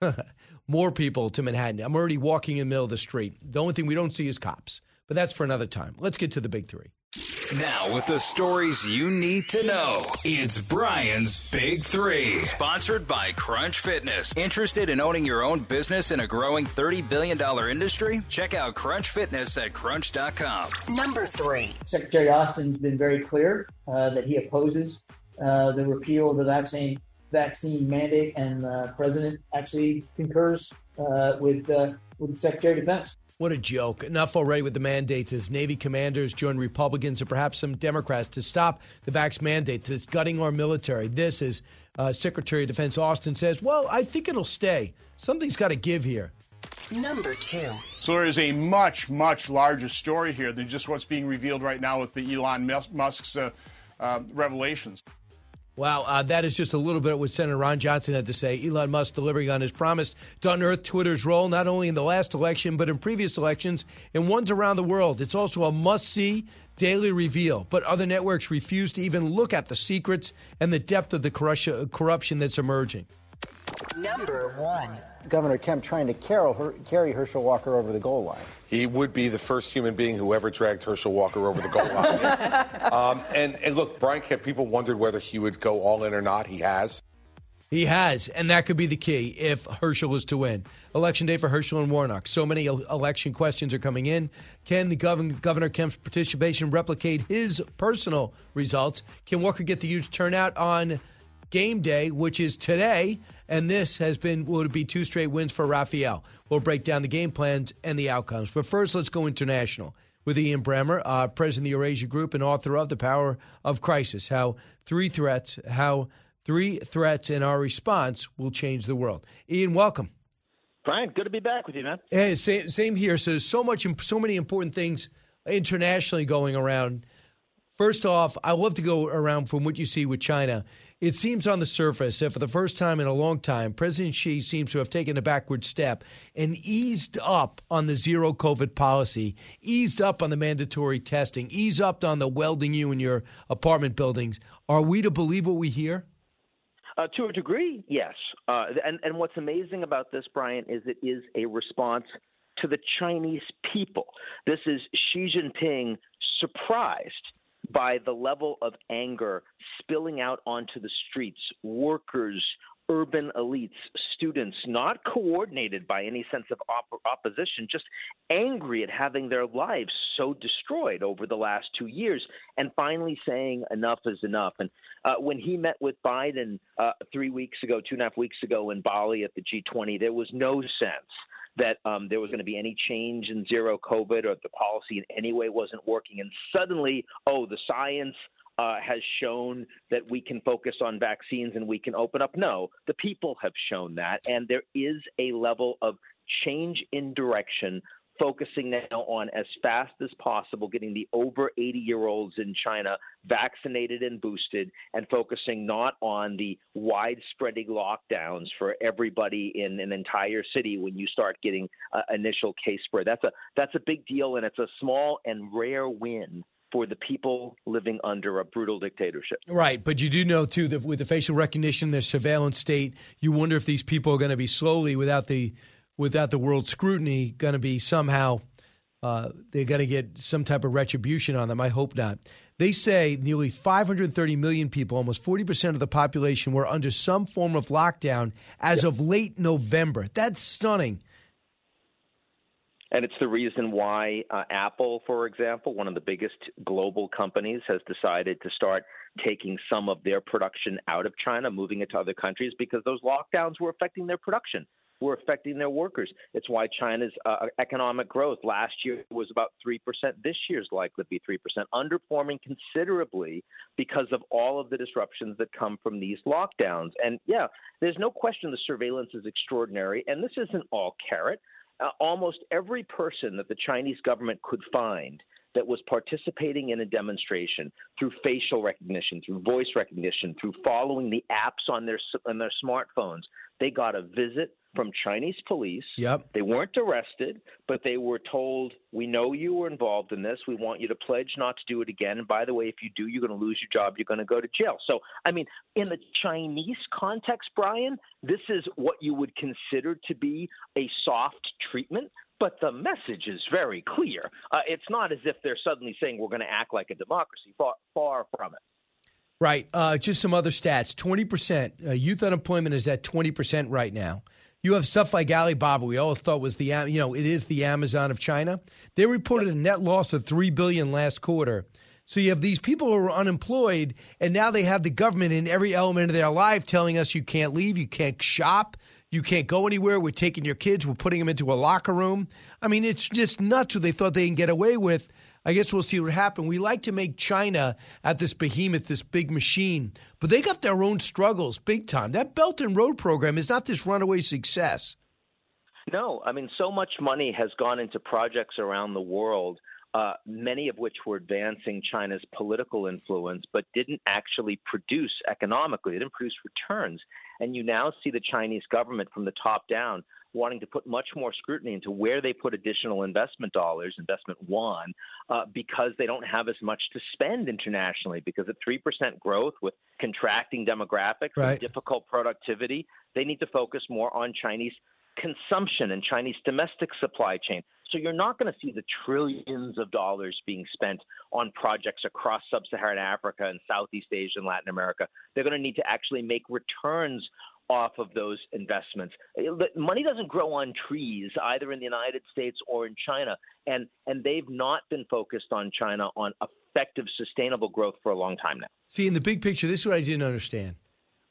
more people to Manhattan. I'm already walking in the middle of the street. The only thing we don't see is cops. But that's for another time. Let's get to the big three. Now, with the stories you need to know, it's Brian's Big Three. Sponsored by Crunch Fitness. Interested in owning your own business in a growing $30 billion industry? Check out Crunch Fitness at crunch.com. Number three. Secretary Austin's been very clear uh, that he opposes uh, the repeal of the vaccine vaccine mandate, and the president actually concurs uh, with uh, with the Secretary of Defense. What a joke. Enough already with the mandates as Navy commanders join Republicans and perhaps some Democrats to stop the vax mandate that's gutting our military. This is uh, Secretary of Defense Austin says, well, I think it'll stay. Something's got to give here. Number two. So there is a much, much larger story here than just what's being revealed right now with the Elon Musk's uh, uh, revelations. Wow, uh, that is just a little bit of what Senator Ron Johnson had to say. Elon Musk delivering on his promise to unearth Twitter's role not only in the last election, but in previous elections and ones around the world. It's also a must see daily reveal. But other networks refuse to even look at the secrets and the depth of the corruption that's emerging. Number one. Governor Kemp trying to carol, carry Herschel Walker over the goal line. He would be the first human being who ever dragged Herschel Walker over the goal line. um, and, and look, Brian Kemp, people wondered whether he would go all in or not. He has. He has, and that could be the key if Herschel is to win. Election day for Herschel and Warnock. So many election questions are coming in. Can the Gov- Governor Kemp's participation replicate his personal results? Can Walker get the huge turnout on game day, which is today? And this has been would be two straight wins for Raphael. We'll break down the game plans and the outcomes. But first, let's go international with Ian Bremmer, uh, president of the Eurasia Group and author of The Power of Crisis: How three threats, how three threats in our response will change the world. Ian, welcome. Brian, good to be back with you, man. Hey, same, same here. So, so much, so many important things internationally going around. First off, I love to go around from what you see with China. It seems on the surface that for the first time in a long time, President Xi seems to have taken a backward step and eased up on the zero COVID policy, eased up on the mandatory testing, eased up on the welding you in your apartment buildings. Are we to believe what we hear? Uh, to a degree, yes. Uh, and, and what's amazing about this, Brian, is it is a response to the Chinese people. This is Xi Jinping surprised by the level of anger spilling out onto the streets, workers, urban elites, students, not coordinated by any sense of op- opposition, just angry at having their lives so destroyed over the last two years, and finally saying enough is enough. And uh, when he met with Biden uh, three weeks ago, two and a half weeks ago in Bali at the G20, there was no sense that um, there was going to be any change in zero COVID or the policy in any way wasn't working. And suddenly, oh, the science uh, has shown that we can focus on vaccines and we can open up. No, the people have shown that. And there is a level of change in direction focusing now on as fast as possible getting the over 80 year olds in China vaccinated and boosted and focusing not on the widespreading lockdowns for everybody in an entire city when you start getting uh, initial case spread. That's a that's a big deal and it's a small and rare win for the people living under a brutal dictatorship. Right, but you do know too that with the facial recognition, the surveillance state, you wonder if these people are going to be slowly without the without the world scrutiny going to be somehow uh, they're going to get some type of retribution on them. I hope not. They say nearly 530 million people, almost 40% of the population, were under some form of lockdown as of late November. That's stunning. And it's the reason why uh, Apple, for example, one of the biggest global companies, has decided to start taking some of their production out of China, moving it to other countries because those lockdowns were affecting their production were affecting their workers. It's why China's uh, economic growth last year was about 3%. This year is likely to be 3%, underperforming considerably because of all of the disruptions that come from these lockdowns. And yeah, there's no question the surveillance is extraordinary. And this isn't all carrot. Uh, almost every person that the Chinese government could find that was participating in a demonstration through facial recognition, through voice recognition, through following the apps on their on their smartphones, they got a visit from Chinese police. Yep. They weren't arrested, but they were told, "We know you were involved in this. We want you to pledge not to do it again. And by the way, if you do, you're going to lose your job. You're going to go to jail." So, I mean, in the Chinese context, Brian, this is what you would consider to be a soft treatment. But the message is very clear. Uh, it's not as if they're suddenly saying we're going to act like a democracy. Far, far from it. Right. Uh, just some other stats 20%. Uh, youth unemployment is at 20% right now. You have stuff like Alibaba, we always thought was the you know it is the Amazon of China. They reported a net loss of three billion last quarter. So you have these people who are unemployed, and now they have the government in every element of their life telling us you can't leave, you can't shop, You can't go anywhere. We're taking your kids. We're putting them into a locker room. I mean, it's just nuts what they thought they can get away with. I guess we'll see what happens. We like to make China at this behemoth, this big machine, but they got their own struggles big time. That Belt and Road program is not this runaway success. No, I mean, so much money has gone into projects around the world, uh, many of which were advancing China's political influence, but didn't actually produce economically. They didn't produce returns. And you now see the Chinese government from the top down wanting to put much more scrutiny into where they put additional investment dollars, investment one, uh, because they don't have as much to spend internationally. Because at 3% growth with contracting demographics Right. and difficult productivity, they need to focus more on Chinese consumption and Chinese domestic supply chain. So you're not going to see the trillions of dollars being spent on projects across sub-Saharan Africa and Southeast Asia and Latin America. They're going to need to actually make returns off of those investments. Eh, money doesn't grow on trees either in the United States or in China, and and they've not been focused on China on effective, sustainable growth for a long time now. See, in the big picture, this is what I didn't understand.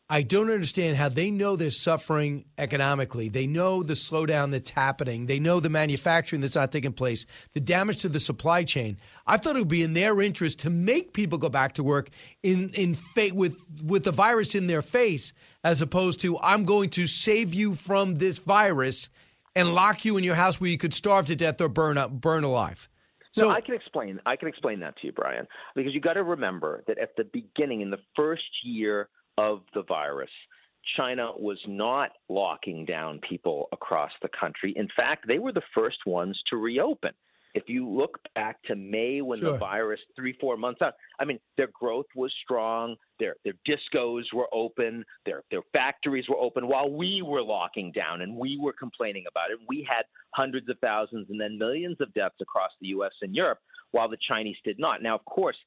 I don't understand how they know they're suffering economically. They know the slowdown that's happening. They know the manufacturing that's not taking place, the damage to the supply chain. I thought it would be in their interest to make people go back to work in in fa- with with the virus in their face, as opposed to I'm going to save you from this virus and lock you in your house where you could starve to death or burn up burn alive. So I can explain. I can explain that to you, Brian, because you got to remember that at the beginning, in the first year of the virus, China was not locking down people across the country. In fact, they were the first ones to reopen. If you look back to May when Sure. the virus, three, four months out, I mean, their growth was strong. Their their discos were open. Their their factories were open while we were locking down and we were complaining about it. We had hundreds of thousands and then millions of deaths across the U.S. and Europe, while the Chinese did not. Now, of course,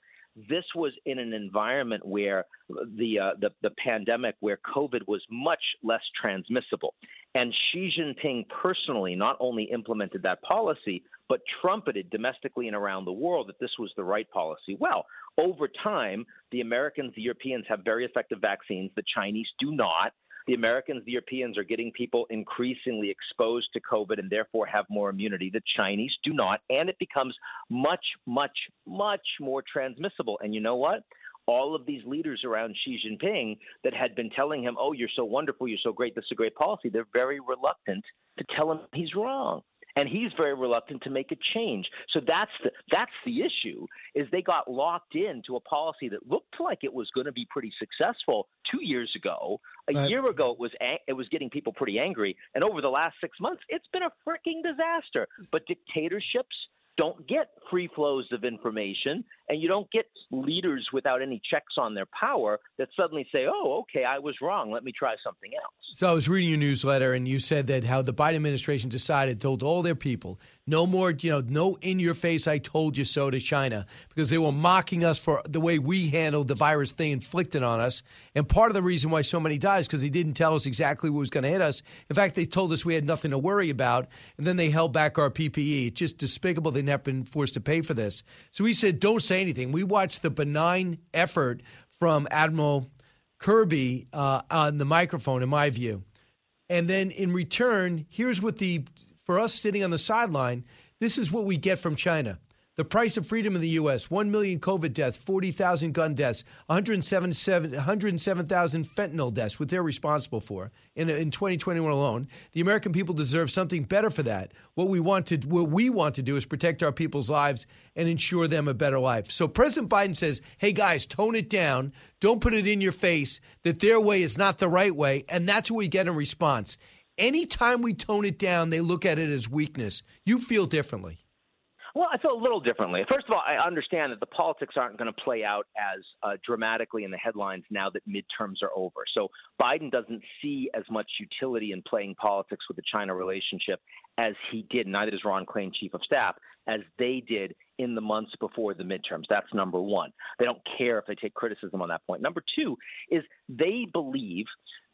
this was in an environment where the, uh, the the pandemic, where COVID was much less transmissible, and Xi Jinping personally not only implemented that policy, but trumpeted domestically and around the world that this was the right policy. Well, over time, the Americans, the Europeans have very effective vaccines. The Chinese do not. The Americans, the Europeans are getting people increasingly exposed to COVID and therefore have more immunity. The Chinese do not. And it becomes much, much, much more transmissible. And you know what? All of these leaders around Xi Jinping that had been telling him, oh, you're so wonderful, you're so great, this is a great policy, they're very reluctant to tell him he's wrong and he's very reluctant to make a change. So that's the that's the issue is they got locked into a policy that looked like it was going to be pretty successful 2 years ago. A Right. year ago it was it was getting people pretty angry and over the last 6 months it's been a freaking disaster. But dictatorships don't get free flows of information and you don't get leaders without any checks on their power that suddenly say, "Oh, okay, I was wrong. Let me try something else." So I was reading your newsletter, and you said that how the Biden administration decided, told all their people, no more, you know, no in your face, I told you so to China, because they were mocking us for the way we handled the virus they inflicted on us. And part of the reason why so many died is because they didn't tell us exactly what was going to hit us. In fact, they told us we had nothing to worry about, and then they held back our PPE. It's just despicable they've never been forced to pay for this. So we said, don't say anything. We watched the benign effort from Admiral Kirby uh, on the microphone, in my view. And then in return, here's what the for us sitting on the sideline, this is what we get from China. The price of freedom in the U.S. 1 million COVID deaths, 40,000 gun deaths, 107 107,000 fentanyl deaths, what they're responsible for in, in 2021 alone. The American people deserve something better for that. What we want to what we want to do is protect our people's lives and ensure them a better life. So President Biden says, "Hey guys, tone it down. Don't put it in your face that their way is not the right way." And that's what we get in response. Anytime we tone it down, they look at it as weakness. You feel differently. Well, I feel a little differently. First of all, I understand that the politics aren't going to play out as uh, dramatically in the headlines now that midterms are over. So Biden doesn't see as much utility in playing politics with the China relationship as he did, neither does Ron Klain, chief of staff, as they did in the months before the midterms. That's number one. They don't care if they take criticism on that point. Number two is they believe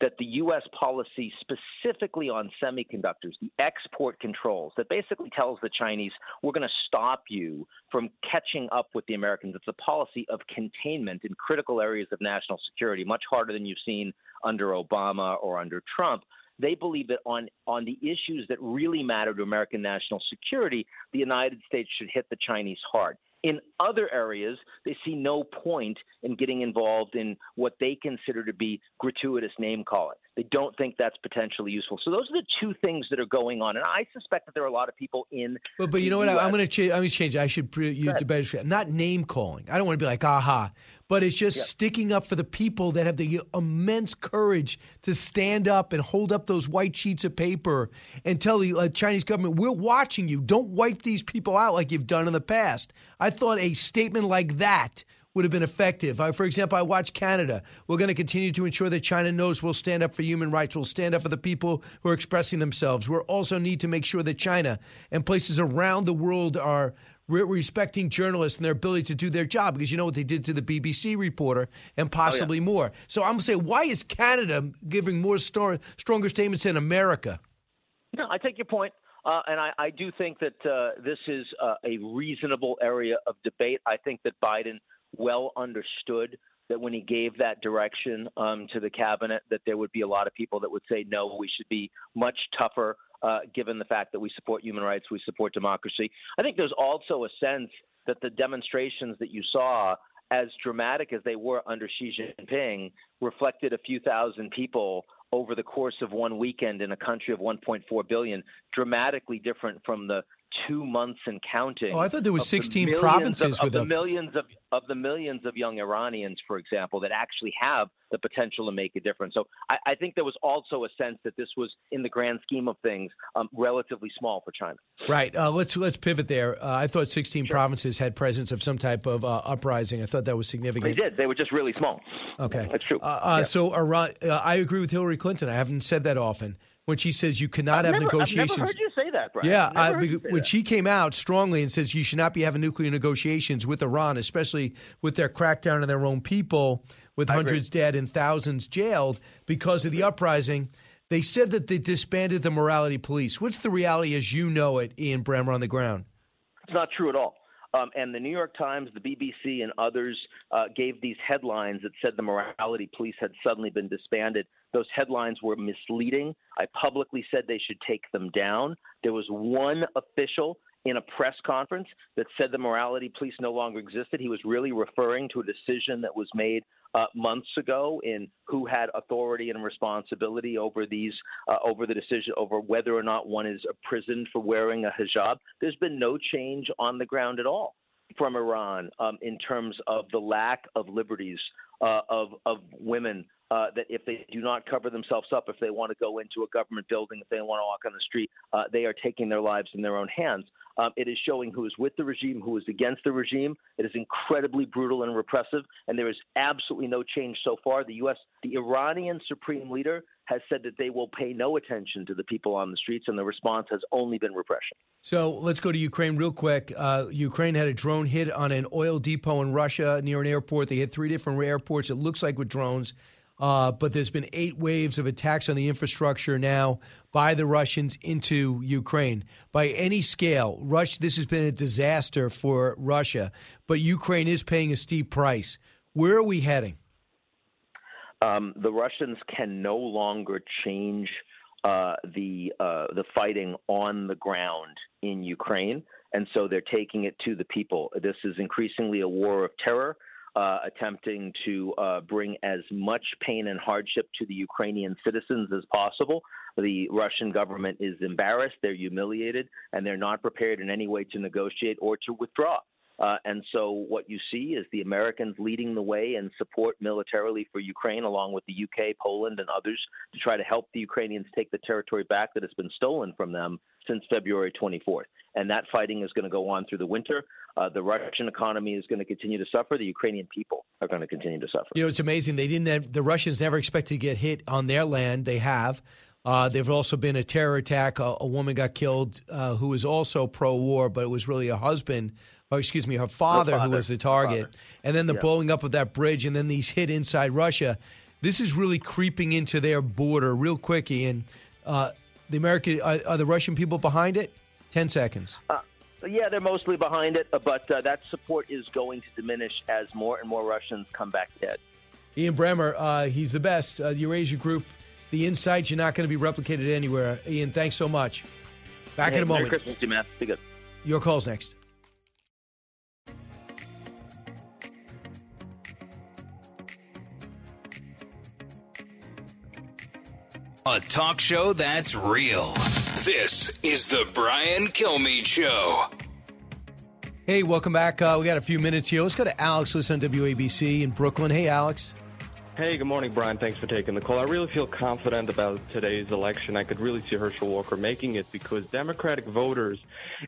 that the U.S. policy, specifically on semiconductors, the export controls, that basically tells the Chinese, we're going to stop you from catching up with the Americans. It's a policy of containment in critical areas of national security, much harder than you've seen under Obama or under Trump. They believe that on on the issues that really matter to American national security, the United States should hit the Chinese hard. In other areas, they see no point in getting involved in what they consider to be gratuitous name calling. They don't think that's potentially useful. So those are the two things that are going on, and I suspect that there are a lot of people in. But but you know what? I, am going to change. I'm going to change. I should pre- you to better not name calling. I don't want to be like aha, but it's just Yeah. sticking up for the people that have the immense courage to stand up and hold up those white sheets of paper and tell the uh, Chinese government, "We're watching you. Don't wipe these people out like you've done in the past." I thought a statement like that would have been effective. I, for example, I watch Canada. We're going to continue to ensure that China knows we'll stand up for human rights. We'll stand up for the people who are expressing themselves. We also need to make sure that China and places around the world are re- respecting journalists and their ability to do their job because you know what they did to the BBC reporter and possibly more. So I'm saying, why is Canada giving more stor- stronger statements than America? No, I take your point. Uh, and I, I do think that uh, this is uh, a reasonable area of debate. I think that Biden well understood that when he gave that direction um, to the cabinet, that there would be a lot of people that would say, no, we should be much tougher, uh, given the fact that we support human rights, we support democracy. I think there's also a sense that the demonstrations that you saw, as dramatic as they were under Xi Jinping, reflected a few thousand people over the course of one weekend in a country of 1.4 billion, dramatically different from the two months and counting. Oh, I thought there was 16 the provinces of, of with the a- millions of of the millions of young Iranians, for example, that actually have the potential to make a difference. So I, I think there was also a sense that this was, in the grand scheme of things, um, relatively small for China. Right. Uh, let's let's pivot there. Uh, I thought 16 provinces had presence of some type of uh, uprising. I thought that was significant. They did. They were just really small. Okay, that's true. Uh, uh, Yeah. So Iran, uh, I agree with Hillary Clinton. I haven't said that often when she says you cannot I've have never, negotiations. I've never heard you say that, Brian. Yeah, I, heard you because say when that. she came out strongly and says you should not be having nuclear negotiations with Iran, especially with their crackdown on their own people, with I agree. hundreds dead and thousands jailed because of the uprising. They said that they disbanded the morality police. What's the reality as you know it, Ian Bremmer, on the ground? It's not true at all. Um, and the New York Times, the BBC, and others uh, gave these headlines that said the morality police had suddenly been disbanded. Those headlines were misleading. I publicly said they should take them down. There was one official in a press conference that said the morality police no longer existed. He was really referring to a decision that was made uh, months ago in who had authority and responsibility over these, uh, over the decision over whether or not one is imprisoned for wearing a hijab. There's been no change on the ground at all from Iran um, in terms of the lack of liberties uh, of of women. Uh, that if they do not cover themselves up, if they want to go into a government building, if they want to walk on the street, uh, they are taking their lives in their own hands. Um, it is showing who is with the regime, who is against the regime. It is incredibly brutal and repressive, and there is absolutely no change so far. The U.S., the Iranian supreme leader, has said that they will pay no attention to the people on the streets, and the response has only been repression. So let's go to Ukraine real quick. Uh, Ukraine had a drone hit on an oil depot in Russia near an airport. They hit three different airports. It looks like with drones. Uh, but there's been eight waves of attacks on the infrastructure now by the Russians into Ukraine. By any scale, Rush, this has been a disaster for Russia, but Ukraine is paying a steep price. Where are we heading? Um, the Russians can no longer change uh, the uh, the fighting on the ground in Ukraine, and so they're taking it to the people. This is increasingly a war of terror. Uh, attempting to uh, bring as much pain and hardship to the Ukrainian citizens as possible. The Russian government is embarrassed, they're humiliated, and they're not prepared in any way to negotiate or to withdraw. Uh, and so what you see is the Americans leading the way and support militarily for Ukraine, along with the UK, Poland, and others, to try to help the Ukrainians take the territory back that has been stolen from them since February 24th. And that fighting is going to go on through the winter. Uh, the Russian economy is going to continue to suffer. The Ukrainian people are going to continue to suffer. You know, it's amazing. They didn't. Have, the Russians never expected to get hit on their land. They have. Uh, there've also been a terror attack. A, a woman got killed uh, who was also pro-war, but it was really her husband, or excuse me, her father, who father. was the target. And then the Yeah. blowing up of that bridge, and then these hit inside Russia. This is really creeping into their border real quick, Ian. Uh, the American are, are the Russian people behind it? Ten seconds. Uh, yeah, they're mostly behind it, but uh, that support is going to diminish as more and more Russians come back dead. Ian Bremmer, uh, he's the best. Uh, the Eurasia Group, the insights. You're not going to be replicated anywhere. Ian, thanks so much. Back Hey, in a moment. Merry Christmas to you, man. Be good. Your call's next. A talk show that's real. This is the Brian Kilmeade Show. Hey, welcome back. Uh, we got a few minutes here. Let's go to Alex, listen on WABC in Brooklyn. Hey, Alex. Hey, good morning, Brian. Thanks for taking the call. I really feel confident about today's election. I could really see Herschel Walker making it because Democratic voters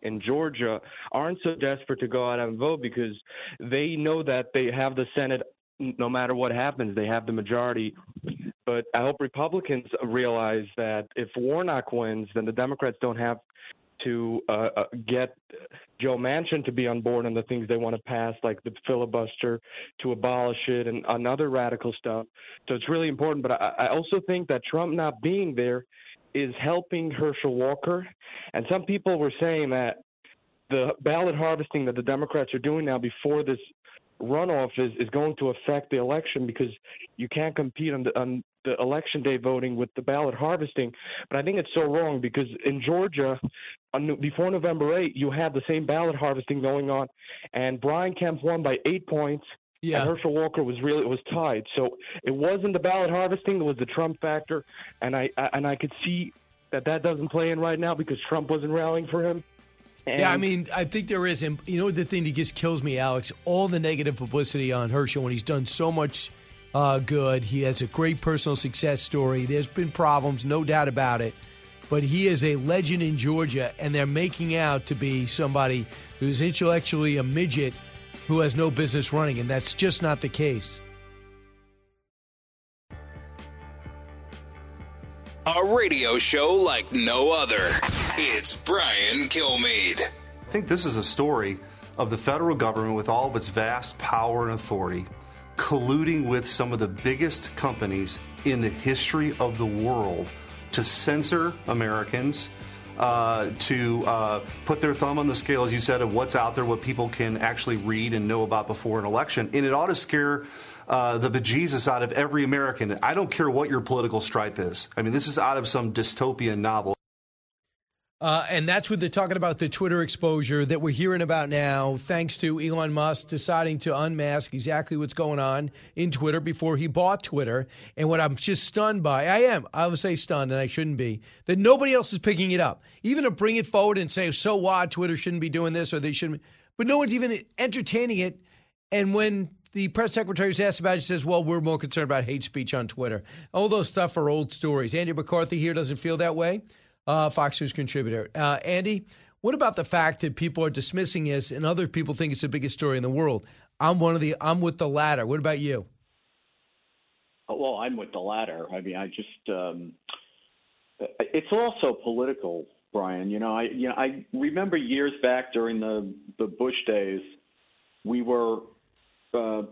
in Georgia aren't so desperate to go out and vote because they know that they have the Senate no matter what happens. They have the majority. But I hope Republicans realize that if Warnock wins, then the Democrats don't have to uh, uh, get Joe Manchin to be on board on the things they want to pass, like the filibuster, to abolish it, and, and other radical stuff. So it's really important. But I, I also think that Trump not being there is helping Herschel Walker. And some people were saying that the ballot harvesting that the Democrats are doing now before this runoff is, is going to affect the election because you can't compete on the on the election day voting with the ballot harvesting. But I think it's so wrong because in Georgia, on, before November 8, you had the same ballot harvesting going on, and Brian Kemp won by eight points. Yeah. And Herschel Walker was really it was tied. So it wasn't the ballot harvesting; it was the Trump factor, and I, I and I could see that that doesn't play in right now because Trump wasn't rallying for him. yeah, I mean, I think there is. And you know, the thing that just kills me, Alex, all the negative publicity on Herschel when he's done so much uh, good. He has a great personal success story. There's been problems, no doubt about it. But he is a legend in Georgia, and they're making out to be somebody who's intellectually a midget who has no business running, and that's just not the case. A radio show like no other. It's Brian Kilmeade. I think this is a story of the federal government with all of its vast power and authority colluding with some of the biggest companies in the history of the world to censor Americans, uh, to uh, put their thumb on the scale, as you said, of what's out there, what people can actually read and know about before an election. And it ought to scare uh, the bejesus out of every American. I don't care what your political stripe is. I mean, this is out of some dystopian novel. Uh, and that's what they're talking about the Twitter exposure that we're hearing about now, thanks to Elon Musk deciding to unmask exactly what's going on in Twitter before he bought Twitter. And what I'm just stunned by, I am, I would say stunned, and I shouldn't be, that nobody else is picking it up. Even to bring it forward and say, so what, Twitter shouldn't be doing this or they shouldn't. But no one's even entertaining it. And when the press secretary is asked about it, she says, well, we're more concerned about hate speech on Twitter. All those stuff are old stories. Andy McCarthy here doesn't feel that way uh, Fox News contributor. Uh, Andy, what about the fact that people are dismissing this and other people think it's the biggest story in the world? I'm one of the. I'm with the latter. What about you? Well, I'm with the latter. I mean, I just um, it's also political, Brian. You know, I you know I remember years back during the the Bush days, we were uh,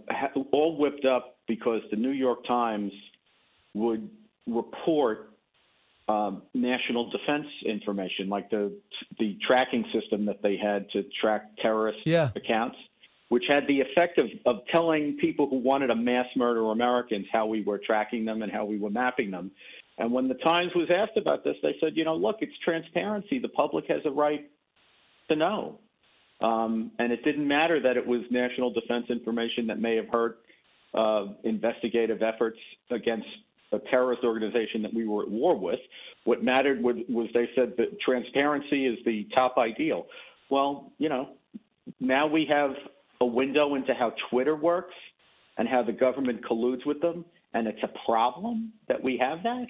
all whipped up because the New York Times would report um, national defense information, like the the tracking system that they had to track terrorist Yeah. accounts, which had the effect of, of telling people who wanted to mass murder Americans how we were tracking them and how we were mapping them. And when the Times was asked about this, they said, you know, look, it's transparency. The public has a right to know. Um, and it didn't matter that it was national defense information that may have hurt uh, investigative efforts against a terrorist organization that we were at war with. What mattered was, was they said that transparency is the top ideal. Well, you know, now we have a window into how Twitter works and how the government colludes with them, and it's a problem that we have that.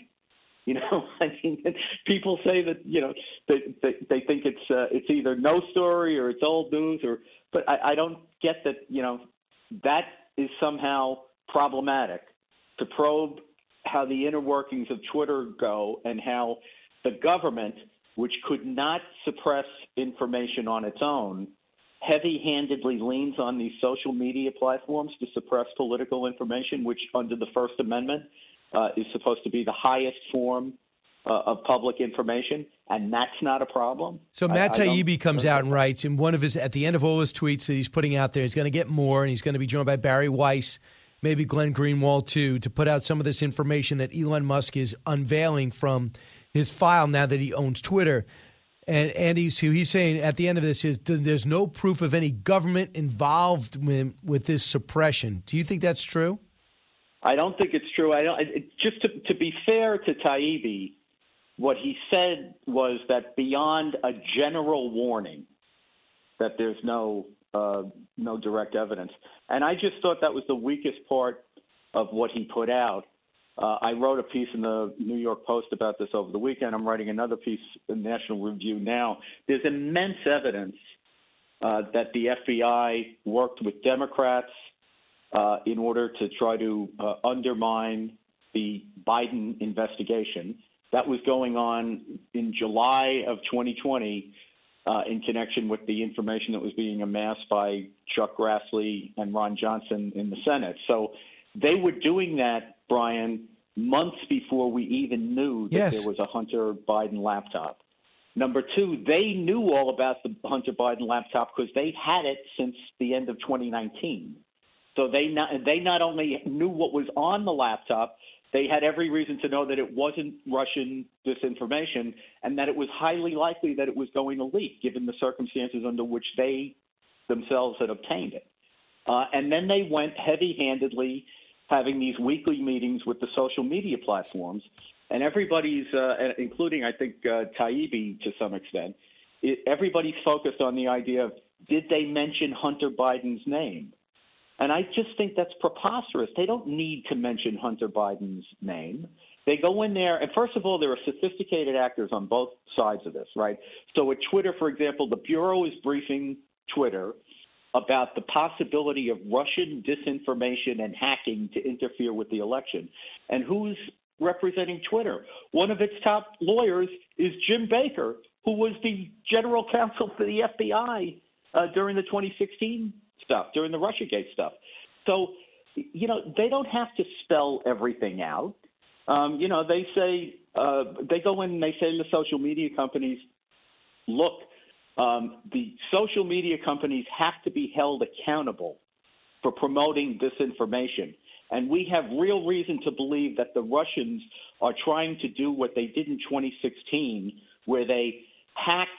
You know, I mean, people say that you know they they, they think it's uh, it's either no story or it's old news, or but I, I don't get that. You know, that is somehow problematic to probe how the inner workings of Twitter go and how the government, which could not suppress information on its own, heavy handedly leans on these social media platforms to suppress political information, which, under the First Amendment, uh, is supposed to be the highest form uh, of public information, and that's not a problem. So Matt I Taibbi comes out and writes in one of his at the end of all his tweets that he's putting out there, he's going to get more, and he's going to be joined by Bari Weiss. Maybe Glenn Greenwald too, to put out some of this information that Elon Musk is unveiling from his file now that he owns Twitter. And Andy, so he's saying at the end of this is there's no proof of any government involvement with this suppression. Do you think that's true? I don't think it's true. I don't. It, just to, to be fair to Taibbi, what he said was that beyond a general warning that there's no uh, no direct evidence, and I just thought that was the weakest part of what he put out. Uh, I wrote a piece in the New York Post about this over the weekend. I'm writing another piece in National Review now. There's immense evidence uh, that the FBI worked with Democrats uh, in order to try to uh, undermine the Biden investigation. That was going on in July of 2020 uh, in connection with the information that was being amassed by Chuck Grassley and Ron Johnson in the Senate. So they were doing that, Brian, months before we even knew that Yes. there was a Hunter Biden laptop. Number two, they knew all about the Hunter Biden laptop because they had it since the end of 2019. So they not they not only knew what was on the laptop, they had every reason to know that it wasn't Russian disinformation and that it was highly likely that it was going to leak, given the circumstances under which they themselves had obtained it. Uh, and then they went heavy-handedly having these weekly meetings with the social media platforms, and everybody's, uh, including I think uh, Taibbi to some extent, it, everybody's focused on the idea of did they mention Hunter Biden's name? And I just think that's preposterous. They don't need to mention Hunter Biden's name. They go in there, and first of all, there are sophisticated actors on both sides of this, right? So at Twitter, for example, the Bureau is briefing Twitter about the possibility of Russian disinformation and hacking to interfere with the election. And who's representing Twitter? One of its top lawyers is Jim Baker, who was the general counsel for the FBI uh, during the 2016 stuff, during the Russiagate stuff. So, you know, they don't have to spell everything out. Um, you know, they say uh, they go in and they say to the social media companies, look, um, the social media companies have to be held accountable for promoting disinformation. And we have real reason to believe that the Russians are trying to do what they did in 2016, where they hacked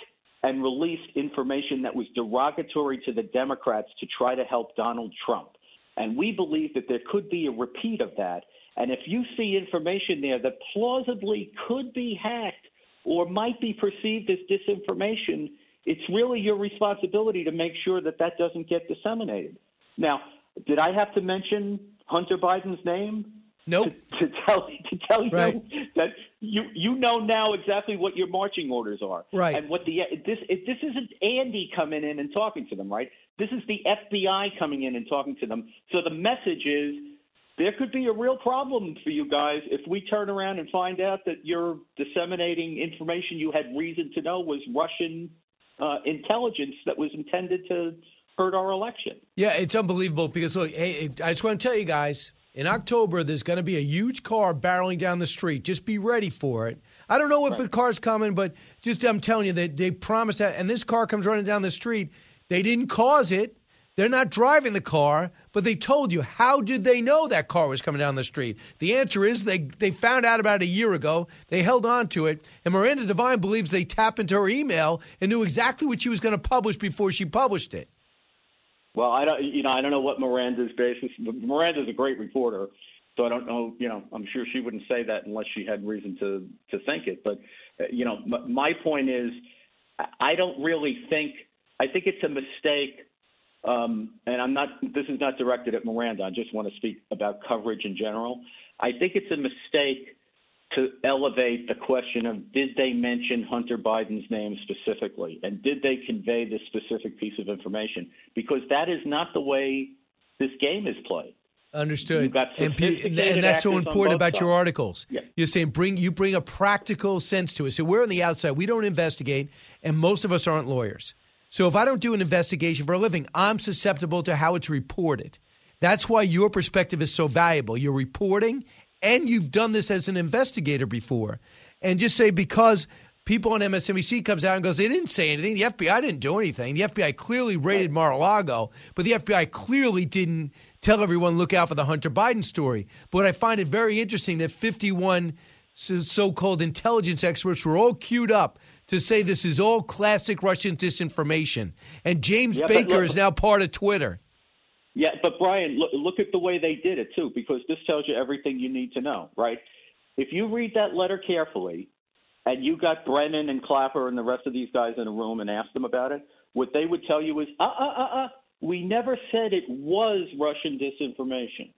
and released information that was derogatory to the Democrats to try to help Donald Trump. And we believe that there could be a repeat of that. And if you see information there that plausibly could be hacked or might be perceived as disinformation, it's really your responsibility to make sure that that doesn't get disseminated. Now, did I have to mention Hunter Biden's name? Nope. To, to tell to tell you Right. that you you know now exactly what your marching orders are, Right. And what the this it, this isn't Andy coming in and talking to them, right? This is the FBI coming in and talking to them. So the message is there could be a real problem for you guys if we turn around and find out that you're disseminating information you had reason to know was Russian uh, intelligence that was intended to hurt our election. Yeah, it's unbelievable because look, hey, I just want to tell you guys, in October there's going to be a huge car barreling down the street. Just be ready for it. I don't know if a car's coming, but just I'm telling you that they promised that, and this car comes running down the street. They didn't cause it. They're not driving the car, but they told you. How did they know that car was coming down the street? The answer is they they found out about a year ago. They held on to it, and Miranda Devine believes they tapped into her email and knew exactly what she was going to publish before she published it. Well, I don't, you know, I don't know what Miranda's basis. Miranda's a great reporter, so I don't know. You know, I'm sure she wouldn't say that unless she had reason to to think it. But you know, m- my point is, I- I don't really think. I think it's a mistake. Um, and I'm not. This is not directed at Miranda. I just want to speak about coverage in general. I think it's a mistake to elevate the question of did they mention Hunter Biden's name specifically and did they convey this specific piece of information because that is not the way this game is played. Understood. And, and, that's so important about your articles. Yeah. You're saying bring you bring a practical sense to it. So we're on the outside. We don't investigate, and most of us aren't lawyers. So if I don't do an investigation for a living, I'm susceptible to how it's reported. That's why your perspective is so valuable. You're reporting, and you've done this as an investigator before. And just say because people on MSNBC comes out and goes, they didn't say anything. The FBI didn't do anything. The FBI clearly raided Mar-a-Lago, but the FBI clearly didn't tell everyone look out for the Hunter Biden story. But I find it very interesting that 51 so-called intelligence experts were all queued up to say this is all classic Russian disinformation, and James Yeah, Baker look- is now part of Twitter. Yeah, but Brian, look, look at the way they did it too, because this tells you everything you need to know, right? If you read that letter carefully, and you got Brennan and Clapper and the rest of these guys in a room and asked them about it, what they would tell you is, uh, uh, uh, uh, we never said it was Russian disinformation.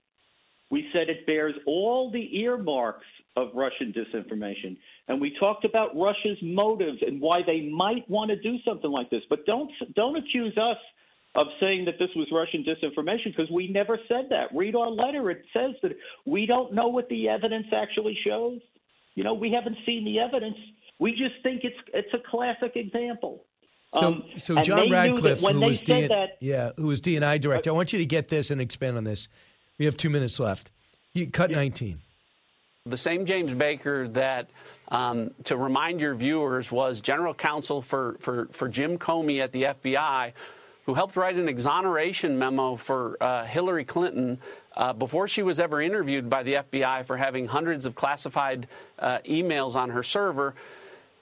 We said it bears all the earmarks of Russian disinformation. And we talked about Russia's motives and why they might want to do something like this. But don't don't accuse us of saying that this was Russian disinformation because we never said that. Read our letter. It says that we don't know what the evidence actually shows. You know, we haven't seen the evidence. We just think it's it's a classic example. So, Um, so John they knew that Ratcliffe, when who they was said DN that, yeah, who was DNI director. I want you to get this and expand on this. We have two minutes left. He cut 19. The same James Baker that, um, to remind your viewers, was general counsel for, for, for Jim Comey at the FBI, who helped write an exoneration memo for uh, Hillary Clinton uh, before she was ever interviewed by the FBI for having hundreds of classified uh, emails on her server.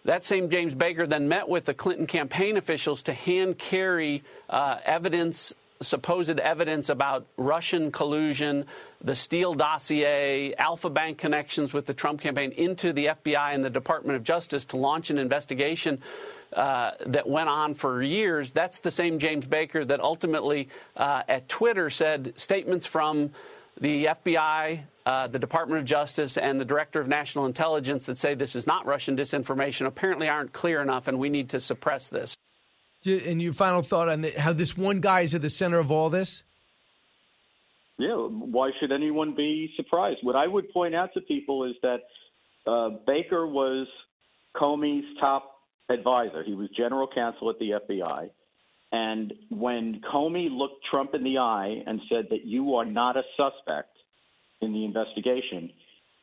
That same James Baker then met with the Clinton campaign officials to hand carry uh, evidence, supposed evidence about Russian collusion, the Steele dossier, Alpha Bank connections with the Trump campaign into the FBI and the Department of Justice to launch an investigation. Uh, that went on for years. That's the same James Baker that ultimately uh, at Twitter said statements from the FBI, uh, the Department of Justice, and the Director of National Intelligence that say this is not Russian disinformation apparently aren't clear enough, and we need to suppress this. And your final thought on the, how this one guy is at the center of all this? Yeah, why should anyone be surprised? What I would point out to people is that uh, Baker was Comey's top advisor. He was general counsel at the FBI. And when Comey looked Trump in the eye and said that you are not a suspect in the investigation,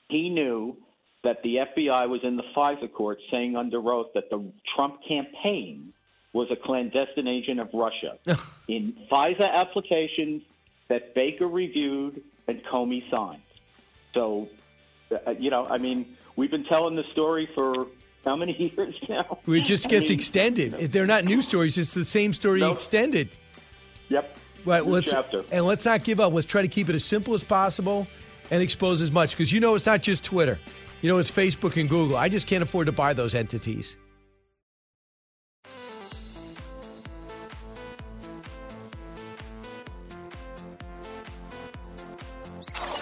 he knew that the FBI was in the FISA court saying under oath that the Trump campaign was a clandestine agent of Russia. in FISA applications that Baker reviewed and Comey signed. So, uh, you know, I mean, we've been telling the story for how many years now? It just I gets mean, extended. If They're not news stories; it's the same story Nope. extended. Yep. Right. New Let's chapter. and let's not give up. Let's try to keep it as simple as possible and expose as much because you know it's not just Twitter. You know it's Facebook and Google. I just can't afford to buy those entities.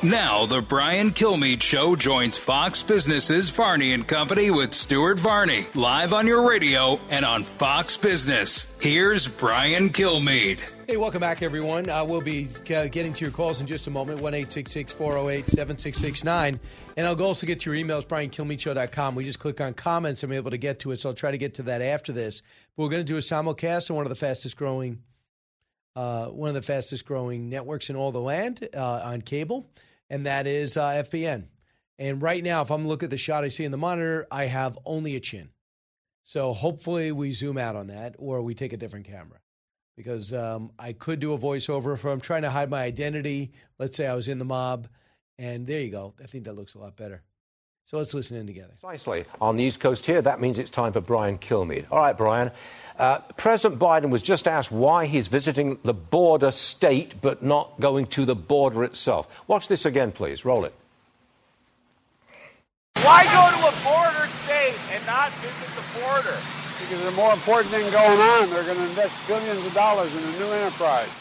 Now, the Brian Kilmeade Show joins Fox Business's Varney and Company with Stuart Varney, live on your radio and on Fox Business. Here's Brian Kilmeade. Hey, welcome back, everyone. Uh, we'll be uh, getting to your calls in just a moment 1 408 7669. And I'll also get to your emails, briankilmeadshow.com. We just click on comments and I'm able to get to it. So I'll try to get to that after this. But we're going to do a simulcast on one of the fastest growing. Uh, one of the fastest growing networks in all the land uh, on cable, and that is uh, FBN. And right now, if I'm looking at the shot I see in the monitor, I have only a chin. So hopefully we zoom out on that or we take a different camera because um, I could do a voiceover if I'm trying to hide my identity. Let's say I was in the mob, and there you go. I think that looks a lot better. So let's listen in together. Precisely. On the East Coast here, that means it's time for Brian Kilmeade. All right, Brian. Uh, President Biden was just asked why he's visiting the border state but not going to the border itself. Watch this again, please. Roll it. Why go to a border state and not visit the border? Because there's more important thing going on. They're going to invest billions of dollars in a new enterprise.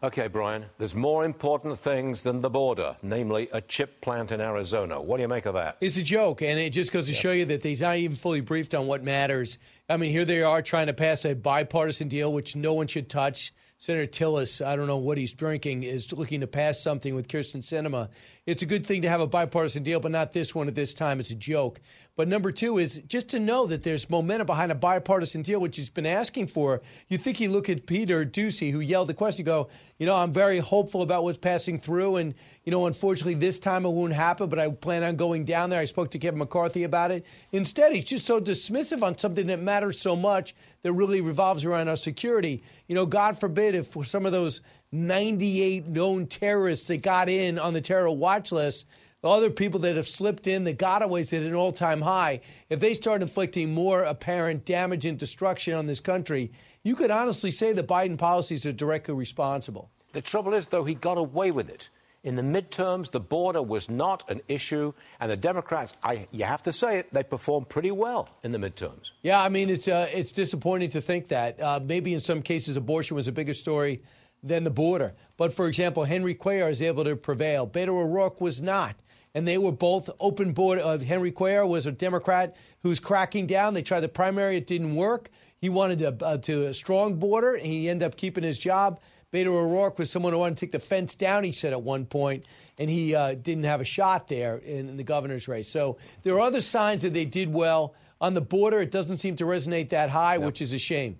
Okay, Brian, there's more important things than the border, namely a chip plant in Arizona. What do you make of that? It's a joke, and it just goes to show you that he's not even fully briefed on what matters. I mean, here they are trying to pass a bipartisan deal, which no one should touch. Senator Tillis, I don't know what he's drinking, is looking to pass something with Kyrsten Sinema. It's a good thing to have a bipartisan deal, but not this one at this time. It's a joke. But number two is just to know that there's momentum behind a bipartisan deal, which he's been asking for. You think you look at Peter Doocy, who yelled the question, go, you know, I'm very hopeful about what's passing through, and you know, unfortunately, this time it won't happen, but I plan on going down there. I spoke to Kevin McCarthy about it. Instead, he's just so dismissive on something that matters so much that really revolves around our security. You know, God forbid if some of those 98 known terrorists that got in on the terror watch list, the other people that have slipped in, the gotaways at an all time high, if they start inflicting more apparent damage and destruction on this country, you could honestly say that Biden policies are directly responsible. The trouble is, though, he got away with it. In the midterms, the border was not an issue, and the Democrats, I, you have to say it, they performed pretty well in the midterms. Yeah, I mean, it's, uh, it's disappointing to think that. Uh, maybe in some cases, abortion was a bigger story than the border. But for example, Henry Cuellar is able to prevail. Beto O'Rourke was not. And they were both open border. Uh, Henry Cuellar was a Democrat who's cracking down. They tried the primary, it didn't work. He wanted a, uh, to a strong border, and he ended up keeping his job. Beto O'Rourke was someone who wanted to take the fence down, he said at one point, and he uh, didn't have a shot there in, in, the governor's race. So there are other signs that they did well. On the border, it doesn't seem to resonate that high, which is a shame.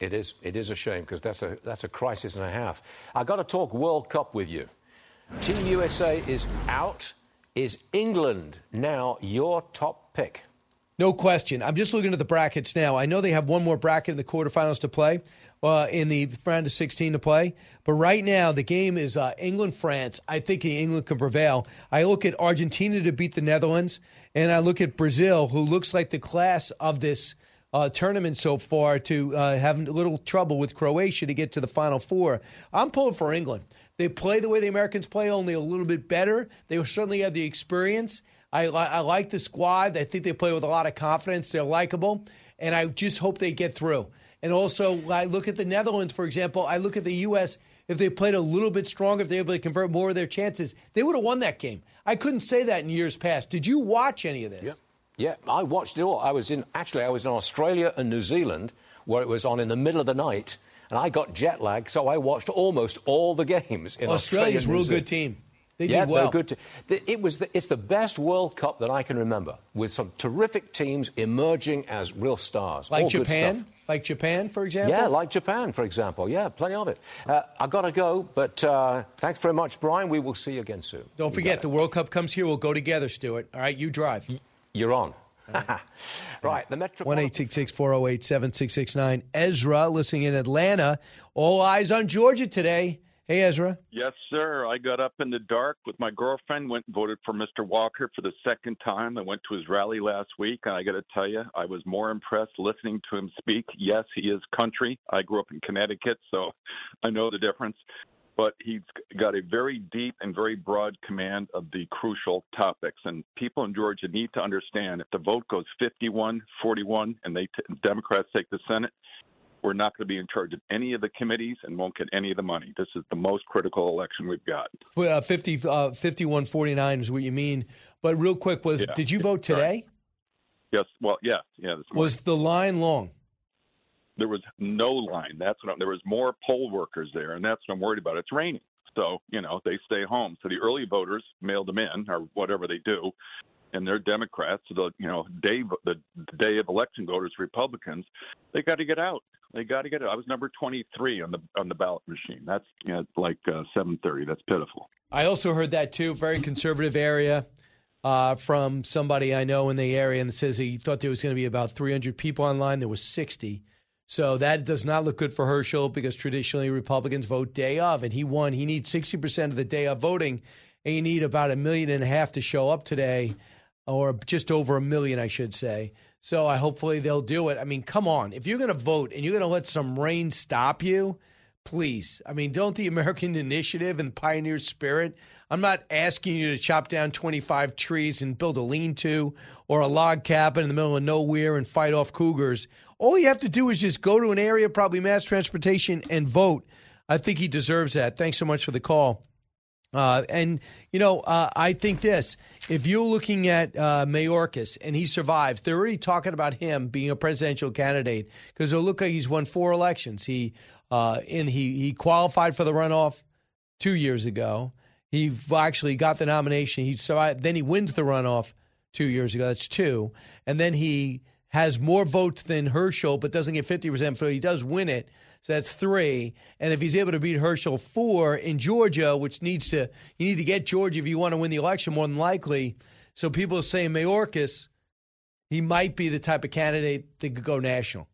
It is. It is a shame because that's a, that's a crisis and a half. I've got to talk World Cup with you. Team USA is out. Is England now your top pick? No question. I'm just looking at the brackets now. I know they have one more bracket in the quarterfinals to play uh, in the round of 16 to play. But right now, the game is uh, England France. I think England can prevail. I look at Argentina to beat the Netherlands, and I look at Brazil, who looks like the class of this uh, tournament so far, to uh, have a little trouble with Croatia to get to the Final Four. I'm pulling for England. They play the way the Americans play, only a little bit better. They certainly have the experience. I, I like the squad. I think they play with a lot of confidence. They're likable, and I just hope they get through. And also, I look at the Netherlands, for example. I look at the U.S. If they played a little bit stronger, if they were able to convert more of their chances, they would have won that game. I couldn't say that in years past. Did you watch any of this? Yeah, yeah, I watched it all. I was in actually, I was in Australia and New Zealand, where it was on in the middle of the night, and I got jet lag, so I watched almost all the games. In Australia's a real good team. They yeah, did well. They're good. To, it was the, it's the best World Cup that I can remember, with some terrific teams emerging as real stars. Like All Japan, like Japan, for example. Yeah, like Japan, for example. Yeah, plenty of it. Uh, I got to go, but uh, thanks very much, Brian. We will see you again soon. Don't forget, the World Cup comes here. We'll go together, Stuart. All right, you drive. You're on. right, the Metro. One eight six six four zero eight seven six six nine. Ezra, listening in Atlanta. All eyes on Georgia today. Hey, Ezra. Yes, sir. I got up in the dark with my girlfriend, went and voted for Mr. Walker for the second time. I went to his rally last week, and I got to tell you, I was more impressed listening to him speak. Yes, he is country. I grew up in Connecticut, so I know the difference. But he's got a very deep and very broad command of the crucial topics. And people in Georgia need to understand if the vote goes 51 41 and they t- Democrats take the Senate, we're not going to be in charge of any of the committees and won't get any of the money. This is the most critical election we've got. Uh, 50, uh, 51 49 is what you mean. But real quick, was Yeah. did you vote today? Yes. Well, yeah, yeah. This. Was the line long? there was no line. That's what I'm, there was more poll workers there, and that's what I'm worried about. It's raining, so you know they stay home. So the early voters mailed them in or whatever they do, and they're Democrats. The you know day the day of election voters, Republicans, they got to get out. They got to get out. I was number 23 on the on the ballot machine. That's you know, like uh, 7:30. That's pitiful. I also heard that too. Very conservative area uh, from somebody I know in the area, and says he thought there was going to be about 300 people online. There was 60. So that does not look good for Herschel because traditionally Republicans vote day of, and he won. He needs 60% of the day of voting, and you need about a million and a half to show up today, or just over a million, I should say. So I hopefully they'll do it. I mean, come on. If you're going to vote and you're going to let some rain stop you, please. I mean, don't the American initiative and pioneer spirit. I'm not asking you to chop down 25 trees and build a lean to or a log cabin in the middle of nowhere and fight off cougars. All you have to do is just go to an area, probably mass transportation, and vote. I think he deserves that. Thanks so much for the call. Uh, and, you know, uh, I think this if you're looking at uh, Mayorkas and he survives, they're already talking about him being a presidential candidate because it'll look like he's won four elections. He, uh, and he, he qualified for the runoff two years ago. He actually got the nomination. He survived, then he wins the runoff two years ago. That's two. And then he has more votes than Herschel, but doesn't get 50%, so he does win it. So that's three. And if he's able to beat Herschel, four in Georgia, which needs to, you need to get Georgia if you want to win the election, more than likely. So people are saying Mayorkas, he might be the type of candidate that could go national.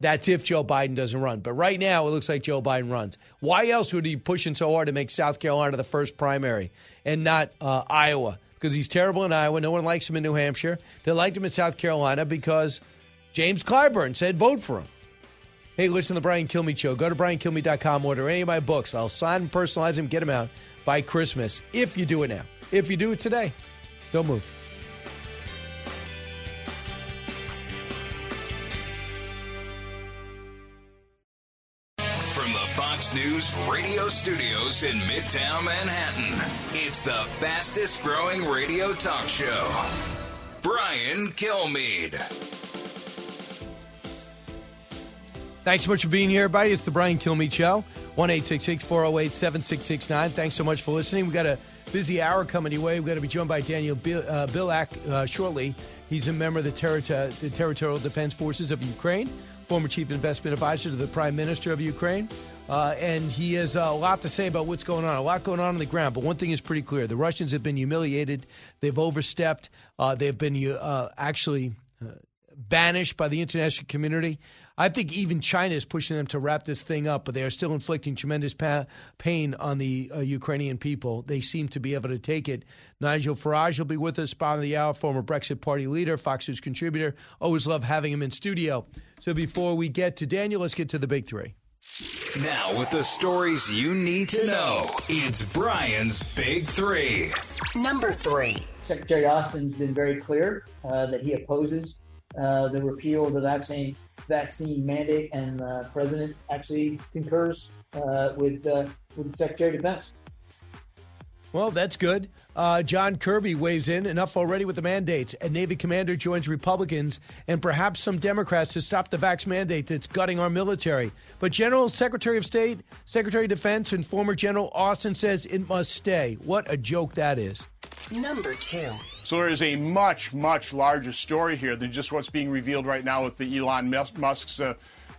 That's if Joe Biden doesn't run. But right now, it looks like Joe Biden runs. Why else would he be pushing so hard to make South Carolina the first primary and not uh, Iowa? Because he's terrible in Iowa. No one likes him in New Hampshire. They liked him in South Carolina because James Clyburn said vote for him. Hey, listen to the Brian Kilmeade Show. Go to briankilmeade.com, order any of my books. I'll sign and personalize them, get them out by Christmas if you do it now. If you do it today, don't move. News radio studios in Midtown Manhattan, it's the fastest growing radio talk show. Brian Kilmeade. Thanks so much for being here, everybody. It's the Brian Kilmeade Show. 1 408 7669. Thanks so much for listening. we got a busy hour coming your way. We've got to be joined by Daniel Bil- uh, Bilak uh, shortly. He's a member of the, terri- the Territorial Defense Forces of Ukraine, former chief investment advisor to the Prime Minister of Ukraine. Uh, and he has a lot to say about what's going on, a lot going on on the ground. But one thing is pretty clear the Russians have been humiliated, they've overstepped, uh, they've been uh, actually uh, banished by the international community. I think even China is pushing them to wrap this thing up, but they are still inflicting tremendous pa- pain on the uh, Ukrainian people. They seem to be able to take it. Nigel Farage will be with us, bottom of the hour, former Brexit Party leader, Fox News contributor. Always love having him in studio. So before we get to Daniel, let's get to the big three. Now, with the stories you need to know, it's Brian's Big Three. Number three. Secretary Austin's been very clear uh, that he opposes uh, the repeal of the vaccine vaccine mandate, and the uh, president actually concurs uh, with uh, with the Secretary of Defense. Well, that's good. Uh, John Kirby waves in. Enough already with the mandates. A Navy commander joins Republicans and perhaps some Democrats to stop the vax mandate that's gutting our military. But General Secretary of State, Secretary of Defense, and former General Austin says it must stay. What a joke that is. Number two. So there is a much, much larger story here than just what's being revealed right now with the Elon Musk's uh,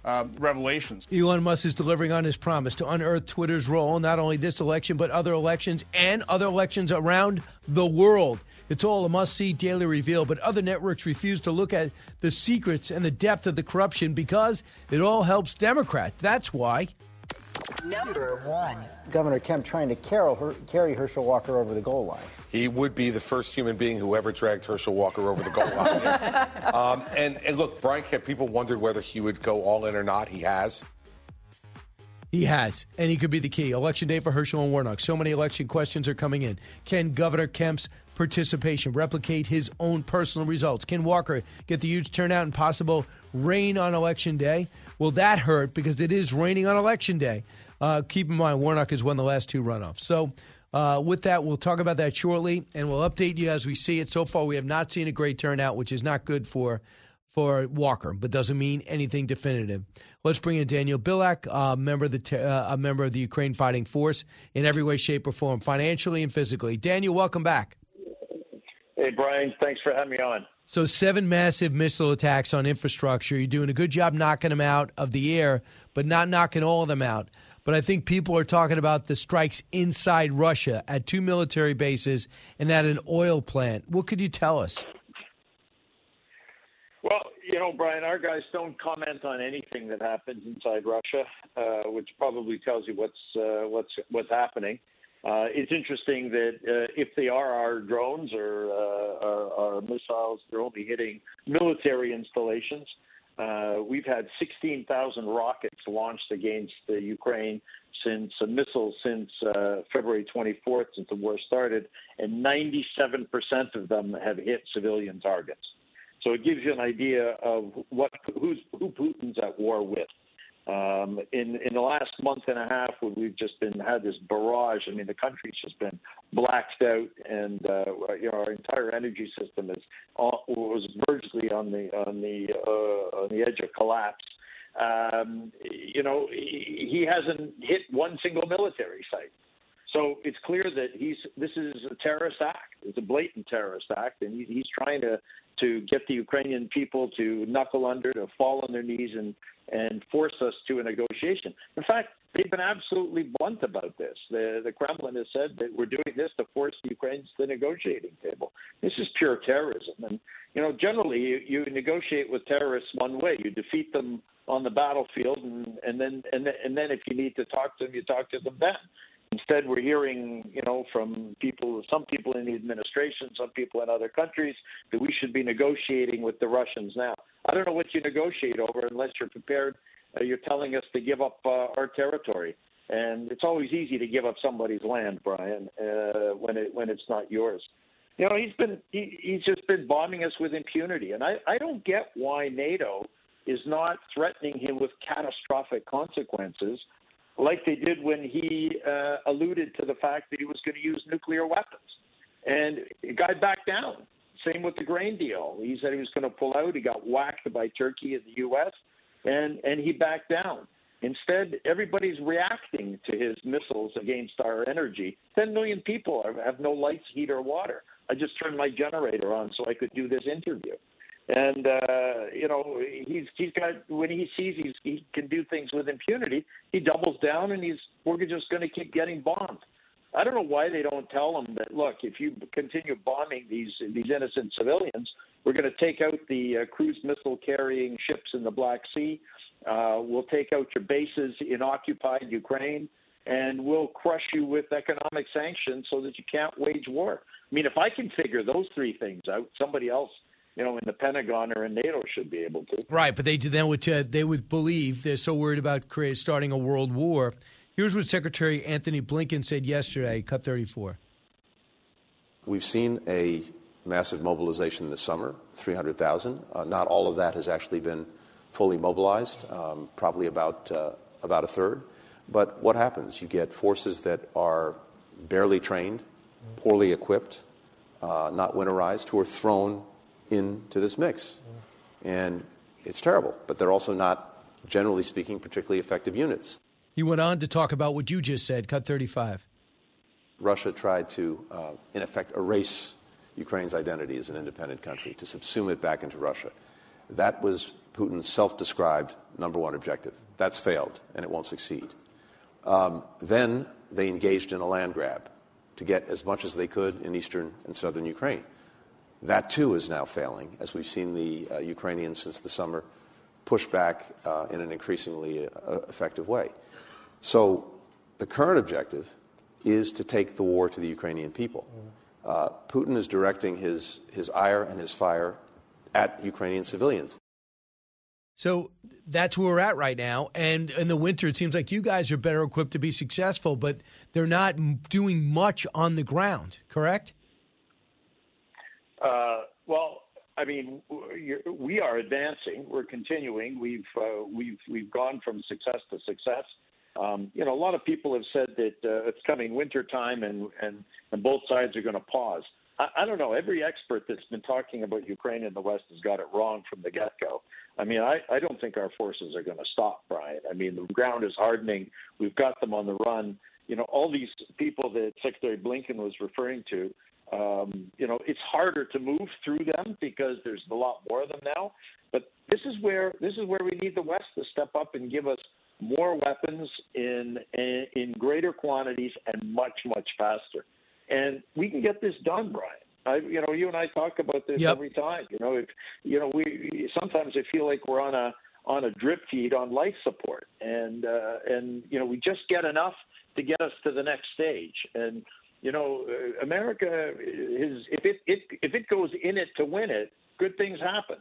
uh, revelations. Elon Musk is delivering on his promise to unearth Twitter's role, not only this election, but other elections and other elections around the world. It's all a must see daily reveal, but other networks refuse to look at the secrets and the depth of the corruption because it all helps Democrats. That's why. Number one. Governor Kemp trying to carry Herschel Walker over the goal line. He would be the first human being who ever dragged Herschel Walker over the goal line. um, and, and look, Brian Kemp, people wondered whether he would go all in or not. He has. He has, and he could be the key. Election day for Herschel and Warnock. So many election questions are coming in. Can Governor Kemp's participation replicate his own personal results? Can Walker get the huge turnout and possible rain on election day? Will that hurt because it is raining on election day? Uh, keep in mind, Warnock has won the last two runoffs. So, uh, with that, we'll talk about that shortly, and we'll update you as we see it. So far, we have not seen a great turnout, which is not good for for Walker, but doesn't mean anything definitive. Let's bring in Daniel Bilak, uh, member of the uh, a member of the Ukraine Fighting Force, in every way, shape, or form, financially and physically. Daniel, welcome back. Hey, Brian, thanks for having me on. So, seven massive missile attacks on infrastructure. You're doing a good job knocking them out of the air, but not knocking all of them out. But I think people are talking about the strikes inside Russia at two military bases and at an oil plant. What could you tell us? Well, you know, Brian, our guys don't comment on anything that happens inside Russia, uh, which probably tells you what's uh, what's what's happening. Uh, it's interesting that uh, if they are our drones or uh, our, our, missiles, they're only hitting military installations. Uh, we've had 16,000 rockets launched against Ukraine since uh, missiles since uh, February 24th, since the war started, and 97% of them have hit civilian targets. So it gives you an idea of what who's, who Putin's at war with. Um, in in the last month and a half, when we've just been had this barrage. I mean, the country's just been blacked out, and uh, you know our entire energy system is was virtually on the on the uh, on the edge of collapse. Um, you know, he, he hasn't hit one single military site. So it's clear that he's this is a terrorist act. It's a blatant terrorist act, and he, he's trying to to get the Ukrainian people to knuckle under, to fall on their knees, and and force us to a negotiation. In fact, they've been absolutely blunt about this. The the Kremlin has said that we're doing this to force Ukrainians to the negotiating table. This is pure terrorism, and you know generally you, you negotiate with terrorists one way: you defeat them on the battlefield, and, and then and and then if you need to talk to them, you talk to them then. Instead, we're hearing, you know, from people, some people in the administration, some people in other countries, that we should be negotiating with the Russians now. I don't know what you negotiate over unless you're prepared. Uh, you're telling us to give up uh, our territory, and it's always easy to give up somebody's land, Brian, uh, when it when it's not yours. You know, he's been he, he's just been bombing us with impunity, and I I don't get why NATO is not threatening him with catastrophic consequences like they did when he uh, alluded to the fact that he was going to use nuclear weapons. And the guy backed down. Same with the grain deal. He said he was going to pull out. He got whacked by Turkey and the U.S. and and he backed down. Instead, everybody's reacting to his missiles against our energy. Ten million people have no lights, heat, or water. I just turned my generator on so I could do this interview and uh, you know he's he's got when he sees he's, he can do things with impunity, he doubles down and he's we're just going to keep getting bombed. I don't know why they don't tell him that look, if you continue bombing these these innocent civilians, we're going to take out the uh, cruise missile carrying ships in the Black Sea. Uh, we'll take out your bases in occupied Ukraine, and we'll crush you with economic sanctions so that you can't wage war. I mean, if I can figure those three things out, somebody else you know, in the Pentagon or in NATO should be able to. Right, but they then would uh, they would believe they're so worried about create, starting a world war. Here's what Secretary Anthony Blinken said yesterday. Cut 34. We've seen a massive mobilization this summer, 300,000. Uh, not all of that has actually been fully mobilized, um, probably about uh, about a third. But what happens? You get forces that are barely trained, poorly equipped, uh, not winterized, who are thrown into this mix. And it's terrible, but they're also not, generally speaking, particularly effective units. He went on to talk about what you just said, cut 35. Russia tried to, uh, in effect, erase Ukraine's identity as an independent country, to subsume it back into Russia. That was Putin's self described number one objective. That's failed, and it won't succeed. Um, then they engaged in a land grab to get as much as they could in eastern and southern Ukraine. That too is now failing, as we've seen the uh, Ukrainians since the summer push back uh, in an increasingly uh, effective way. So the current objective is to take the war to the Ukrainian people. Uh, Putin is directing his, his ire and his fire at Ukrainian civilians. So that's where we're at right now. And in the winter, it seems like you guys are better equipped to be successful, but they're not doing much on the ground, correct? Uh, well, I mean, we are advancing. We're continuing. We've uh, we've we've gone from success to success. Um, you know, a lot of people have said that uh, it's coming winter time and, and, and both sides are going to pause. I, I don't know. Every expert that's been talking about Ukraine in the West has got it wrong from the get go. I mean, I, I don't think our forces are going to stop, Brian. I mean, the ground is hardening. We've got them on the run. You know, all these people that Secretary Blinken was referring to, um, you know, it's harder to move through them because there's a lot more of them now. But this is where this is where we need the West to step up and give us more weapons in in greater quantities and much much faster. And we can get this done, Brian. I, you know, you and I talk about this yep. every time. You know, if you know, we sometimes I feel like we're on a on a drip feed on life support, and uh, and you know, we just get enough to get us to the next stage. And you know, uh, America is if it, it if it goes in it to win it, good things happen.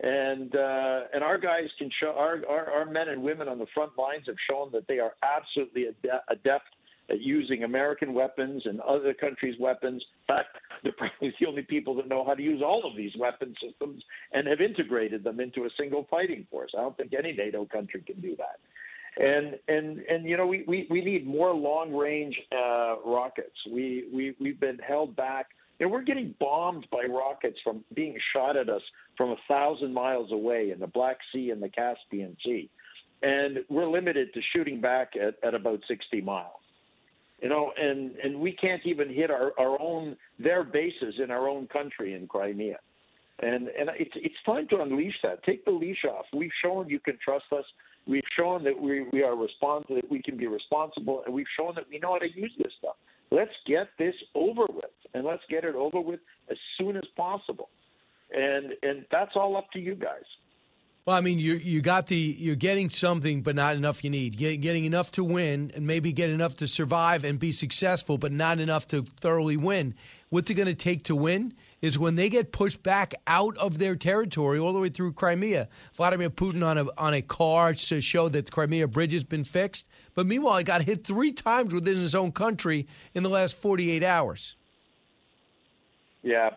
And uh, and our guys can show our, our our men and women on the front lines have shown that they are absolutely adept at using American weapons and other countries' weapons. In fact, they're probably the only people that know how to use all of these weapon systems and have integrated them into a single fighting force. I don't think any NATO country can do that and and and you know we we, we need more long range uh, rockets. We we we've been held back. You know, we're getting bombed by rockets from being shot at us from a thousand miles away in the Black Sea and the Caspian Sea, and we're limited to shooting back at, at about 60 miles. You know, and and we can't even hit our our own their bases in our own country in Crimea. And and it's it's time to unleash that. Take the leash off. We've shown you can trust us. We've shown that we we are responsible, that we can be responsible, and we've shown that we know how to use this stuff. Let's get this over with, and let's get it over with as soon as possible. And and that's all up to you guys. Well, I mean, you you got the you're getting something, but not enough. You need Get, getting enough to win, and maybe get enough to survive and be successful, but not enough to thoroughly win. What's it going to take to win is when they get pushed back out of their territory, all the way through Crimea. Vladimir Putin on a on a car to show that the Crimea bridge has been fixed, but meanwhile, he got hit three times within his own country in the last 48 hours. Yeah,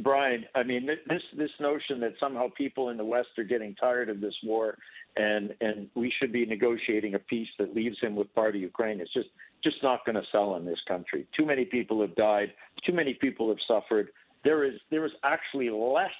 Brian, I mean this this notion that somehow people in the West are getting tired of this war and and we should be negotiating a peace that leaves him with part of Ukraine is just just not going to sell in this country. Too many people have died. Too many people have suffered. There is there is actually less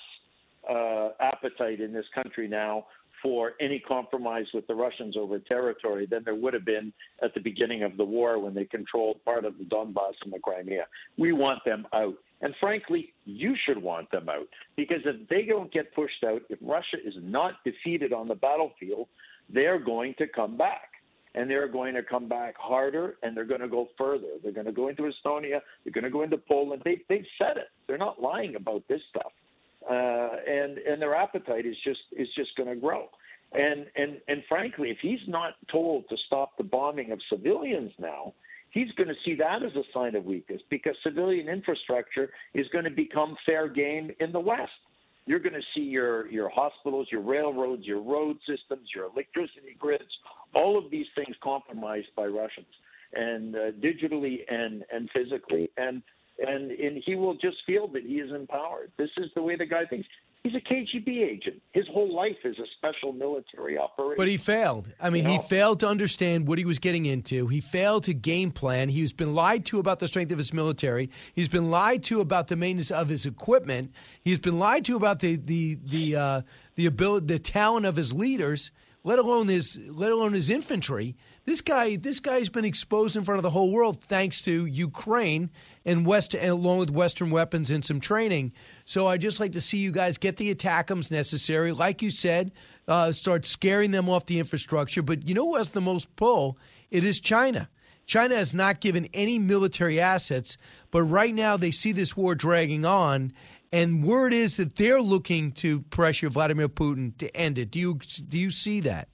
uh, appetite in this country now for any compromise with the Russians over territory than there would have been at the beginning of the war when they controlled part of the Donbass and the Crimea. We want them out. And frankly, you should want them out because if they don't get pushed out, if Russia is not defeated on the battlefield, they're going to come back. And they're going to come back harder and they're going to go further. They're going to go into Estonia. They're going to go into Poland. They, they've said it. They're not lying about this stuff. Uh, and and their appetite is just is just going to grow. And and and frankly, if he's not told to stop the bombing of civilians now, he's going to see that as a sign of weakness because civilian infrastructure is going to become fair game in the West. You're going to see your, your hospitals, your railroads, your road systems, your electricity grids, all of these things compromised by Russians, and uh, digitally and, and physically. And and and he will just feel that he is empowered. This is the way the guy thinks. He's a KGB agent. His whole life is a special military operation. But he failed. I mean, you know? he failed to understand what he was getting into. He failed to game plan. He's been lied to about the strength of his military. He's been lied to about the maintenance of his equipment. He's been lied to about the the the uh, the ability, the talent of his leaders let alone his let alone his infantry. This guy this guy's been exposed in front of the whole world thanks to Ukraine and West and along with Western weapons and some training. So I just like to see you guys get the ATACMS necessary. Like you said, uh, start scaring them off the infrastructure. But you know who has the most pull? It is China. China has not given any military assets, but right now they see this war dragging on, and word is that they're looking to pressure Vladimir Putin to end it. Do you do you see that?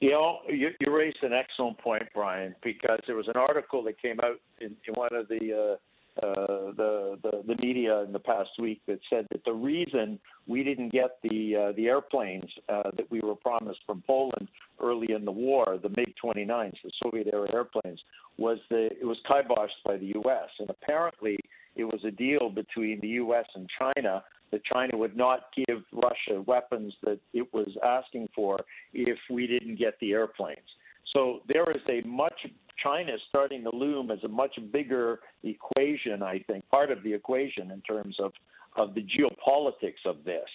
You know, you, you raised an excellent point, Brian, because there was an article that came out in, in one of the, uh, uh, the, the the media in the past week that said that the reason we didn't get the uh, the airplanes uh, that we were promised from Poland early in the war, the MiG 29s, the Soviet era airplanes, was that it was kiboshed by the U.S. and apparently it was a deal between the U.S. and China that China would not give Russia weapons that it was asking for if we didn't get the airplanes. So there is a much China is starting to loom as a much bigger equation, I think, part of the equation in terms of of the geopolitics of this.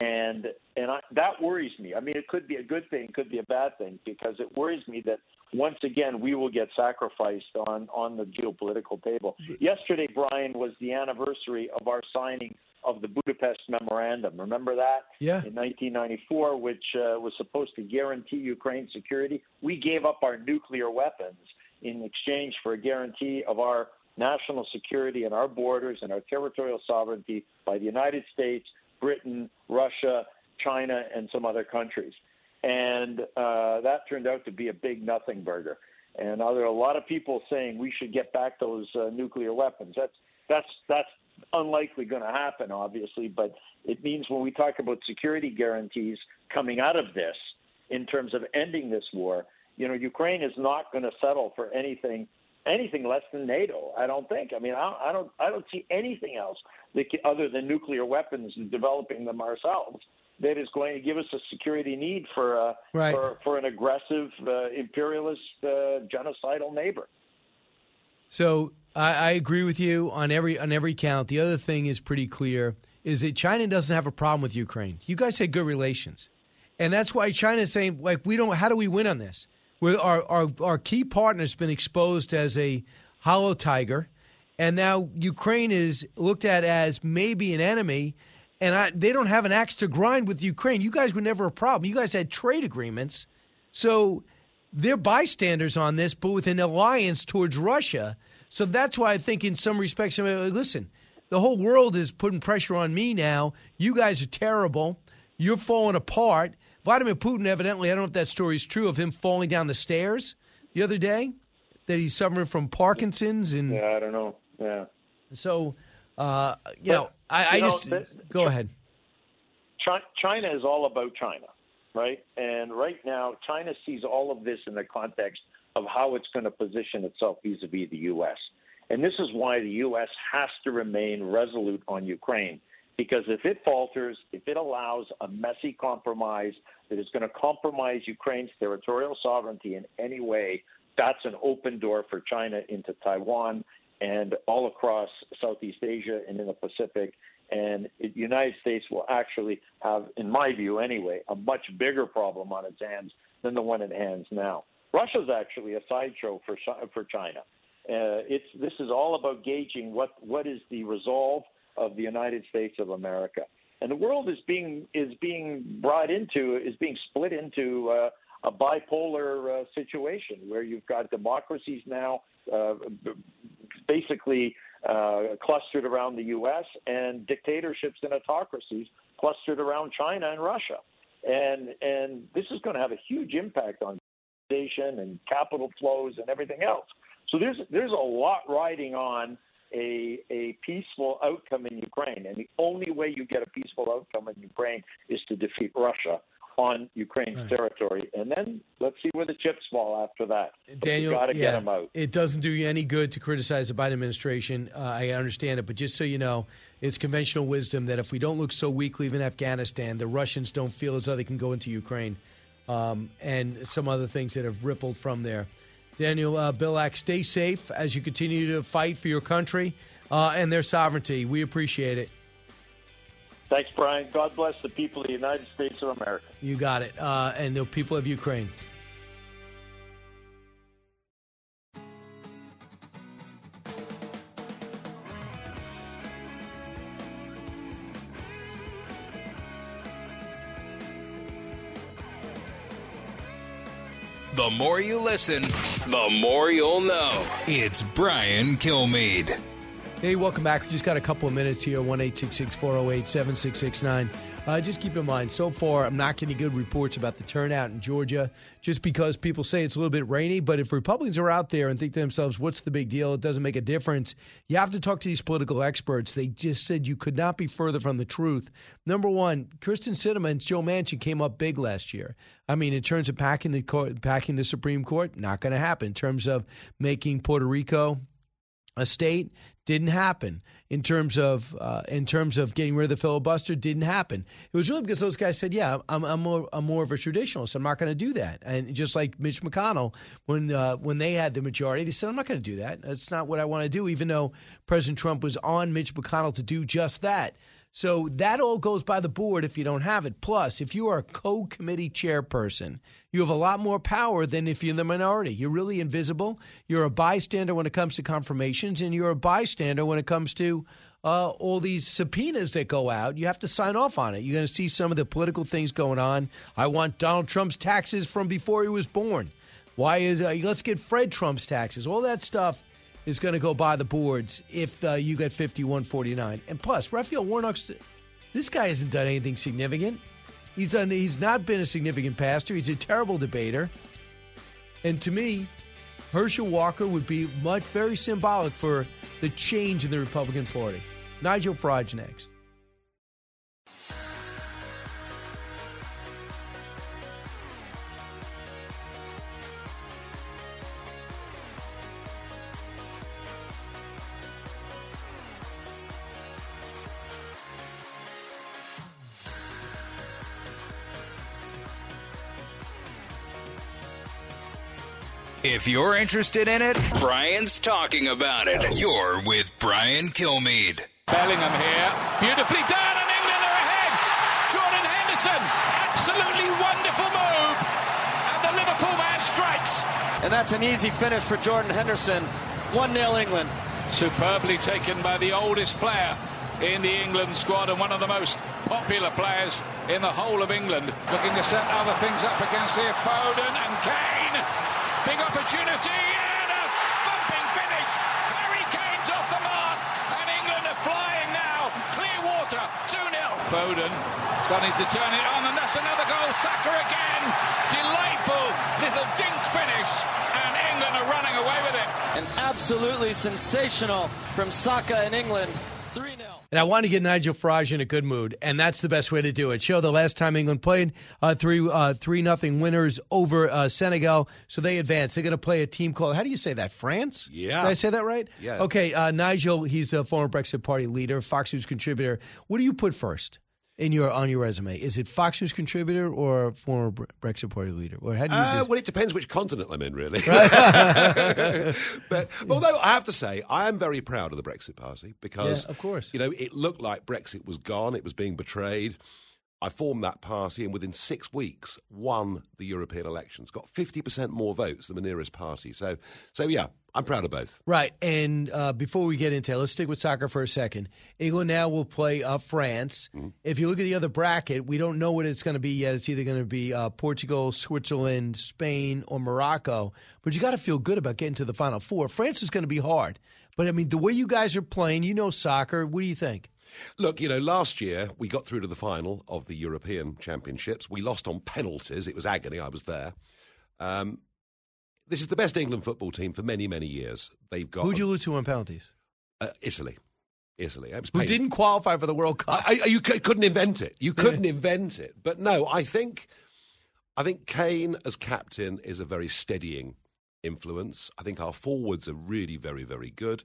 And and I, that worries me. I mean, it could be a good thing, could be a bad thing, because it worries me that once again we will get sacrificed on on the geopolitical table. Yesterday, Brian, was the anniversary of our signing of the Budapest Memorandum. Remember that? Yeah. In 1994, which uh, was supposed to guarantee Ukraine security, we gave up our nuclear weapons in exchange for a guarantee of our national security and our borders and our territorial sovereignty by the United States, Britain, Russia, China, and some other countries and uh, that turned out to be a big nothing burger. And uh, there are a lot of people saying we should get back those uh, nuclear weapons. That's that's that's unlikely going to happen, obviously. But it means when we talk about security guarantees coming out of this, in terms of ending this war, you know, Ukraine is not going to settle for anything anything less than NATO. I don't think. I mean, I, I don't I don't see anything else that can, other than nuclear weapons and developing them ourselves that is going to give us a security need for uh, right. for, for an aggressive uh, imperialist uh, genocidal neighbor. So I, I, agree with you on every on every count. The other thing is pretty clear: is that China doesn't have a problem with Ukraine. You guys had good relations, and that's why China is saying like we don't. How do we win on this? where our, our, our key partner has been exposed as a hollow tiger, and now Ukraine is looked at as maybe an enemy, and I, they don't have an axe to grind with Ukraine. You guys were never a problem. You guys had trade agreements, so they're bystanders on this, but with an alliance towards Russia. So that's why I think, in some respects, I mean, listen, the whole world is putting pressure on me now. You guys are terrible. You're falling apart. Vladimir Putin, evidently, I don't know if that story is true, of him falling down the stairs the other day, that he's suffering from Parkinson's and. Yeah, I don't know. Yeah. So, uh, you know, I, I you know, just the- go ahead. China is all about China, right? And right now, China sees all of this in the context of how it's going to position itself vis-a-vis the U.S. And this is why the U.S. has to remain resolute on Ukraine, because if it falters, if it allows a messy compromise that is going to compromise Ukraine's territorial sovereignty in any way, that's an open door for China into Taiwan and all across Southeast Asia and in the Pacific. And the United States will actually have, in my view anyway, a much bigger problem on its hands than the one it hands now. Russia's actually a sideshow for for China. Uh, it's this is all about gauging what what is the resolve of the United States of America, and the world is being is being brought into is being split into uh, a bipolar uh, situation where you've got democracies now uh, basically uh, clustered around the U.S. and dictatorships and autocracies clustered around China and Russia, and and this is going to have a huge impact on and capital flows and everything else. So there's there's a lot riding on a a peaceful outcome in Ukraine, and the only way you get a peaceful outcome in Ukraine is to defeat Russia on Ukraine's territory, and then let's see where the chips fall after that. But Daniel, got to yeah, get them out. it doesn't do you any good to criticize the Biden administration. Uh, I understand it, but just so you know, it's conventional wisdom that if we don't look so weak leaving Afghanistan, the Russians don't feel as though they can go into Ukraine, um, and some other things that have rippled from there. Daniel uh, Bilak, stay safe as you continue to fight for your country uh, and their sovereignty. We appreciate it. Thanks, Brian. God bless the people of the United States of America. You got it. Uh, and the people of Ukraine. The more you listen, the more you'll know. It's Brian Kilmeade. Hey, welcome back. We just got a couple of minutes here. One eight six six four zero eight seven six six nine. Uh, just keep in mind, so far, I'm not getting good reports about the turnout in Georgia just because people say it's a little bit rainy. But if Republicans are out there and think to themselves, what's the big deal? It doesn't make a difference. You have to talk to these political experts. They just said you could not be further from the truth. Number one, Kyrsten Sinema and Joe Manchin came up big last year. I mean, in terms of packing the court, packing the Supreme Court, not going to happen. In terms of making Puerto Rico a state didn't happen in terms of uh, in terms of getting rid of the filibuster didn't happen. It was really because those guys said yeah i'm, I'm, more, I'm more of a traditionalist. I'm not going to do that. And just like mitch mcconnell when uh, when they had the majority they said i'm not going to do that. That's not what i want to do even though president trump was on mitch mcconnell to do just that so that all goes by the board if you don't have it. Plus, if you are a co committee chairperson, you have a lot more power than if you're the minority. You're really invisible. You're a bystander when it comes to confirmations, and you're a bystander when it comes to uh, all these subpoenas that go out. You have to sign off on it. You're going to see some of the political things going on. I want Donald Trump's taxes from before he was born. Why is uh, let's get Fred Trump's taxes? All that stuff is going to go by the boards if uh, you get 51-49. And plus, Raphael Warnock's this guy hasn't done anything significant. He's done he's not been a significant pastor. He's a terrible debater. And to me, Herschel Walker would be much very symbolic for the change in the Republican Party. Nigel Farage next. If you're interested in it, Brian's talking about it. You're with Brian Kilmeade. Bellingham here, beautifully done, and England are ahead. Jordan Henderson, absolutely wonderful move, and the Liverpool man strikes. and that's an easy finish for Jordan Henderson. 1 0 England. Superbly taken by the oldest player in the England squad and one of the most popular players in the whole of England. Looking to set other things up against here. Foden and Kane. Big opportunity and a thumping finish. Harry Kane's off the mark and England are flying now. Clear water, 2 0. Foden starting to turn it on and that's another goal. Saka again. Delightful little dinked finish and England are running away with it. And absolutely sensational from Saka in England. And I want to get Nigel Farage in a good mood, and that's the best way to do it. Show the last time England played uh, three uh, three nothing winners over uh, Senegal, so they advance. They're going to play a team called how do you say that? France? Yeah. Did I say that right? Yeah. Okay, uh, Nigel, he's a former Brexit Party leader, Fox News contributor. What do you put first? In your on your resume, is it Fox News contributor or former Brexit Party leader, or how do you? Uh, well, it depends which continent I'm in, really. but although I have to say, I am very proud of the Brexit Party because, Yeah, of course. you know, it looked like Brexit was gone; it was being betrayed. I formed that party, and within six weeks, won the European elections. Got fifty percent more votes than the nearest party. So, so yeah, I'm proud of both. Right. And uh, before we get into it, let's stick with soccer for a second. England now will play uh, France. If you look at the other bracket, we don't know what it's going to be yet. It's either going to be uh, Portugal, Switzerland, Spain, or Morocco. But you got to feel good about getting to the final four. France is going to be hard. But I mean, the way you guys are playing, you know soccer. What do you think? Look, you know, last year we got through to the final of the European Championships. We lost on penalties. It was agony. I was there. Um, this is the best England football team for many, many years. They've got Who'd you lose to on penalties? uh, Italy. Italy. Who didn't qualify for the World Cup? I, I, you c- couldn't invent it. You couldn't invent it. But no, I think, I think Kane as captain is a very steadying influence. I think our forwards are really very, very good.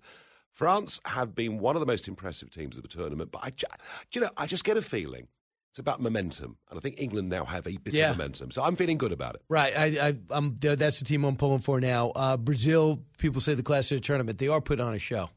France have been one of the most impressive teams of the tournament, but I, you know, I just get a feeling it's about momentum, and I think England now have a bit Yeah. of momentum, so I'm feeling good about it. Right, I, I, I'm. That's the team I'm pulling for now. Uh, Brazil, people say the class of the tournament. They are put on a show.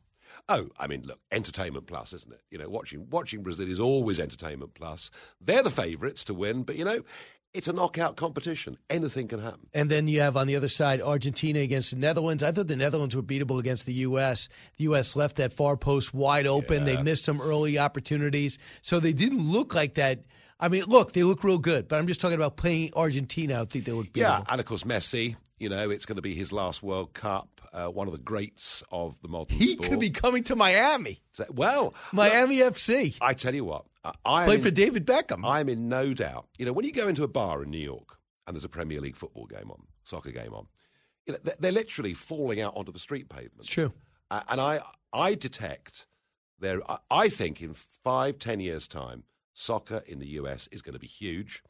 Oh, I mean, look, entertainment plus, isn't it? You know, watching watching Brazil is always entertainment plus. They're the favourites to win, but you know, it's a knockout competition. Anything can happen. And then you have on the other side Argentina against the Netherlands. I thought the Netherlands were beatable against the U.S. The U.S. left that far post wide open. They missed some early opportunities. So they didn't look like that. I mean, look, they look real good, but I'm just talking about playing Argentina. I think they look beatable. Yeah, and of course Messi. You know, it's going to be his last World Cup. Uh, one of the greats of the modern He sport. could be coming to Miami. So- well, Miami FC. I tell you what, I- Play in- for David Beckham. I'm in no doubt. You know, when you go into a bar in New York and there's a Premier League football game on, soccer game on, you know, they're, they're literally falling out onto the street pavement. It's true. Uh, and I, I detect there. I, I think in five, ten years' time, soccer in the US is going to be huge.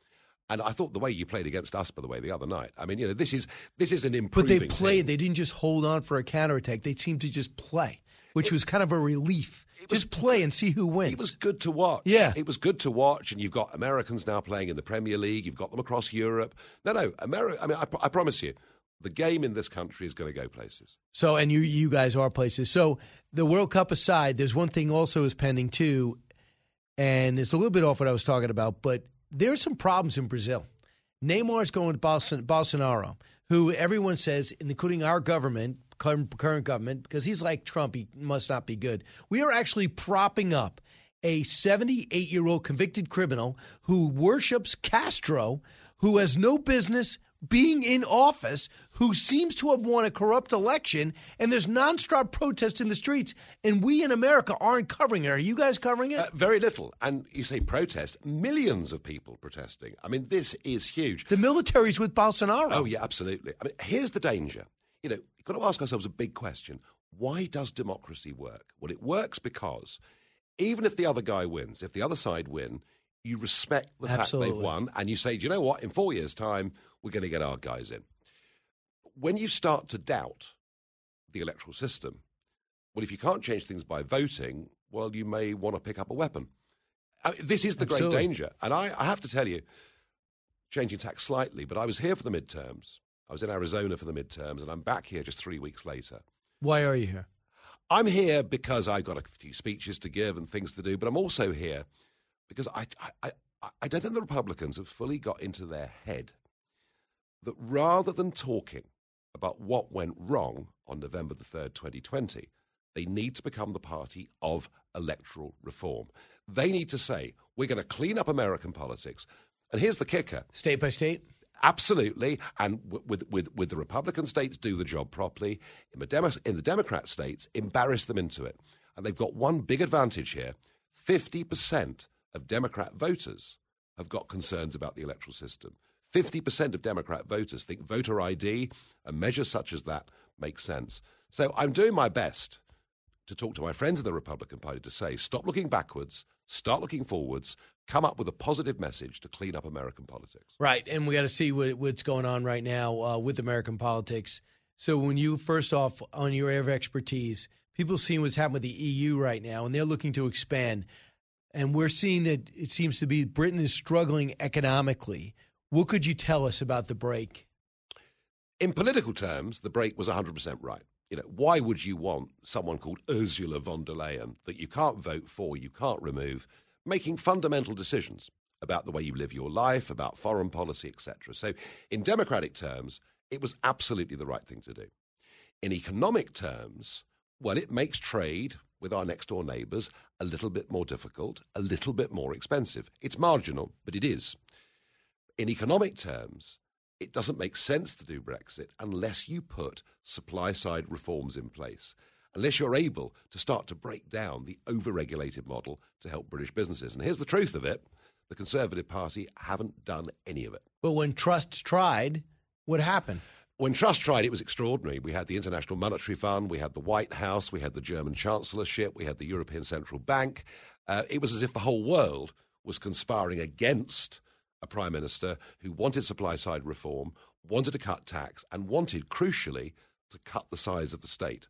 And I thought the way you played against us, by the way, the other night. I mean, you know, this is this is an But they played. They didn't just hold on for a counterattack. They seemed to just play, which was kind of a relief. just play and see who wins. It was good to watch. Yeah. It was good to watch. And you've got Americans now playing in the Premier League. You've got them across Europe. No, no. America, I mean, I, I promise you, the game in this country is going to go places. So, and you you guys are places. So, the World Cup aside, there's one thing also is pending too, and it's a little bit off what I was talking about, but there's some problems in Brazil. Neymar's going to Bolson- Bolsonaro, who everyone says, including our government, current government, because he's like Trump, he must not be good. We are actually propping up a 78 year old convicted criminal who worships Castro, who has no business being in office, who seems to have won a corrupt election, and there's nonstop protests in the streets, and we in America aren't covering it. Are you guys covering it? Uh, very little. And you say protest, millions of people protesting. I mean, this is huge. the military's with Bolsonaro. Oh, yeah, absolutely. I mean, here's the danger. You know, you've got to ask ourselves a big question. Why does democracy work? Well, it works because even if the other guy wins, if the other side win, you respect the fact they've won and you say, do you know what? In four years' time, we're going to get our guys in. When you start to doubt the electoral system, well, if you can't change things by voting, well, you may want to pick up a weapon. I mean, this is the great danger. And I, I have to tell you, changing tack slightly, but I was here for the midterms. I was in Arizona for the midterms, and I'm back here just three weeks later. Why are you here? I'm here because I've got a few speeches to give and things to do, but I'm also here because I, I, I, I don't think the Republicans have fully got into their head that rather than talking about what went wrong on November the 3rd, 2020. They need to become the party of electoral reform. They need to say, we're going to clean up American politics. And here's the kicker state by state? Absolutely. And with, with, with the Republican states, do the job properly. In the, Demo- in the Democrat states, embarrass them into it. And they've got one big advantage here 50% of Democrat voters have got concerns about the electoral system. 50% of Democrat voters think voter ID and measures such as that make sense. So I'm doing my best to talk to my friends in the Republican Party to say stop looking backwards, start looking forwards, come up with a positive message to clean up American politics. Right, and we got to see what, what's going on right now uh, with American politics. So, when you first off on your area of expertise, people seeing what's happening with the EU right now, and they're looking to expand, and we're seeing that it seems to be Britain is struggling economically. What could you tell us about the break? In political terms, the break was 100% right. You know, why would you want someone called Ursula von der Leyen that you can't vote for, you can't remove, making fundamental decisions about the way you live your life, about foreign policy, etc. So, in democratic terms, it was absolutely the right thing to do. In economic terms, well, it makes trade with our next door neighbours a little bit more difficult, a little bit more expensive. It's marginal, but it is. In economic terms, it doesn't make sense to do Brexit unless you put supply side reforms in place, unless you're able to start to break down the over-regulated model to help British businesses. And here's the truth of it the Conservative Party haven't done any of it. But when Truss tried, what happened? When Truss tried, it was extraordinary. We had the International Monetary Fund, we had the White House, we had the German Chancellorship, we had the European Central Bank. Uh, it was as if the whole world was conspiring against a prime minister who wanted supply side reform, wanted to cut tax, and wanted, crucially, to cut the size of the state.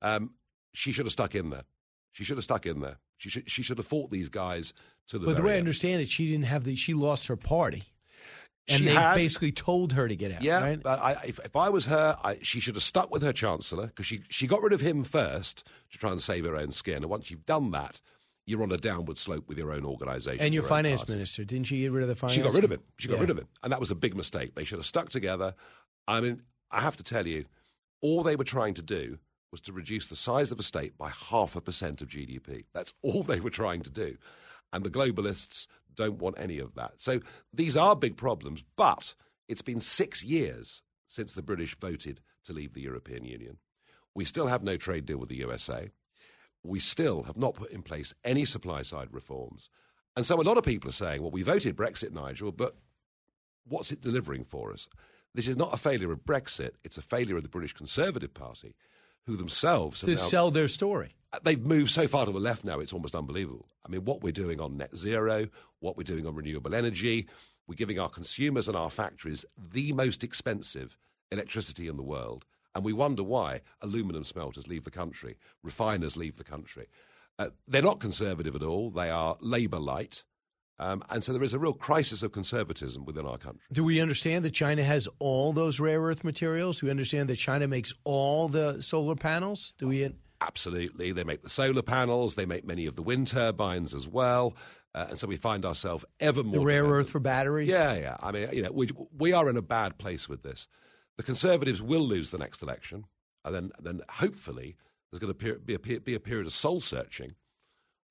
Um, she should have stuck in there. She should have stuck in there. She should, she should have fought these guys to the. But the way I end. understand it, she didn't have the. She lost her party, and She they had- basically told her to get out. Yeah, right? but I, if, if I was her, I, she should have stuck with her chancellor because she, she got rid of him first to try and save her own skin. And once you've done that, you're on a downward slope with your own organisation. And your own finance party. minister, didn't she get rid of the finance? She got rid of him. She got Yeah. rid of him. And that was a big mistake. They should have stuck together. I mean, I have to tell you, all they were trying to do was to reduce the size of a state by half a percent of GDP. That's all they were trying to do. And the globalists don't want any of that. So these are big problems, but it's been six years since the British voted to leave the European Union. We still have no trade deal with the USA. We still have not put in place any supply side reforms. And so a lot of people are saying, well, we voted Brexit, Nigel, but what's it delivering for us? This is not a failure of Brexit, it's a failure of the British Conservative Party, who themselves have to now- sell their story. They've moved so far to the left now, it's almost unbelievable. I mean, what we're doing on net zero, what we're doing on renewable energy, we're giving our consumers and our factories the most expensive electricity in the world. And we wonder why aluminum smelters leave the country, refiners leave the country. Uh, they're not conservative at all, they are Labour light. Um, and so there is a real crisis of conservatism within our country. Do we understand that China has all those rare earth materials? Do we understand that China makes all the solar panels? Do we? Absolutely. They make the solar panels, they make many of the wind turbines as well. Uh, and so we find ourselves ever more. The rare dependent. earth for batteries? Yeah, yeah. I mean, you know, we, we are in a bad place with this. The Conservatives will lose the next election. And then, then hopefully, there's going to be a, be a period of soul searching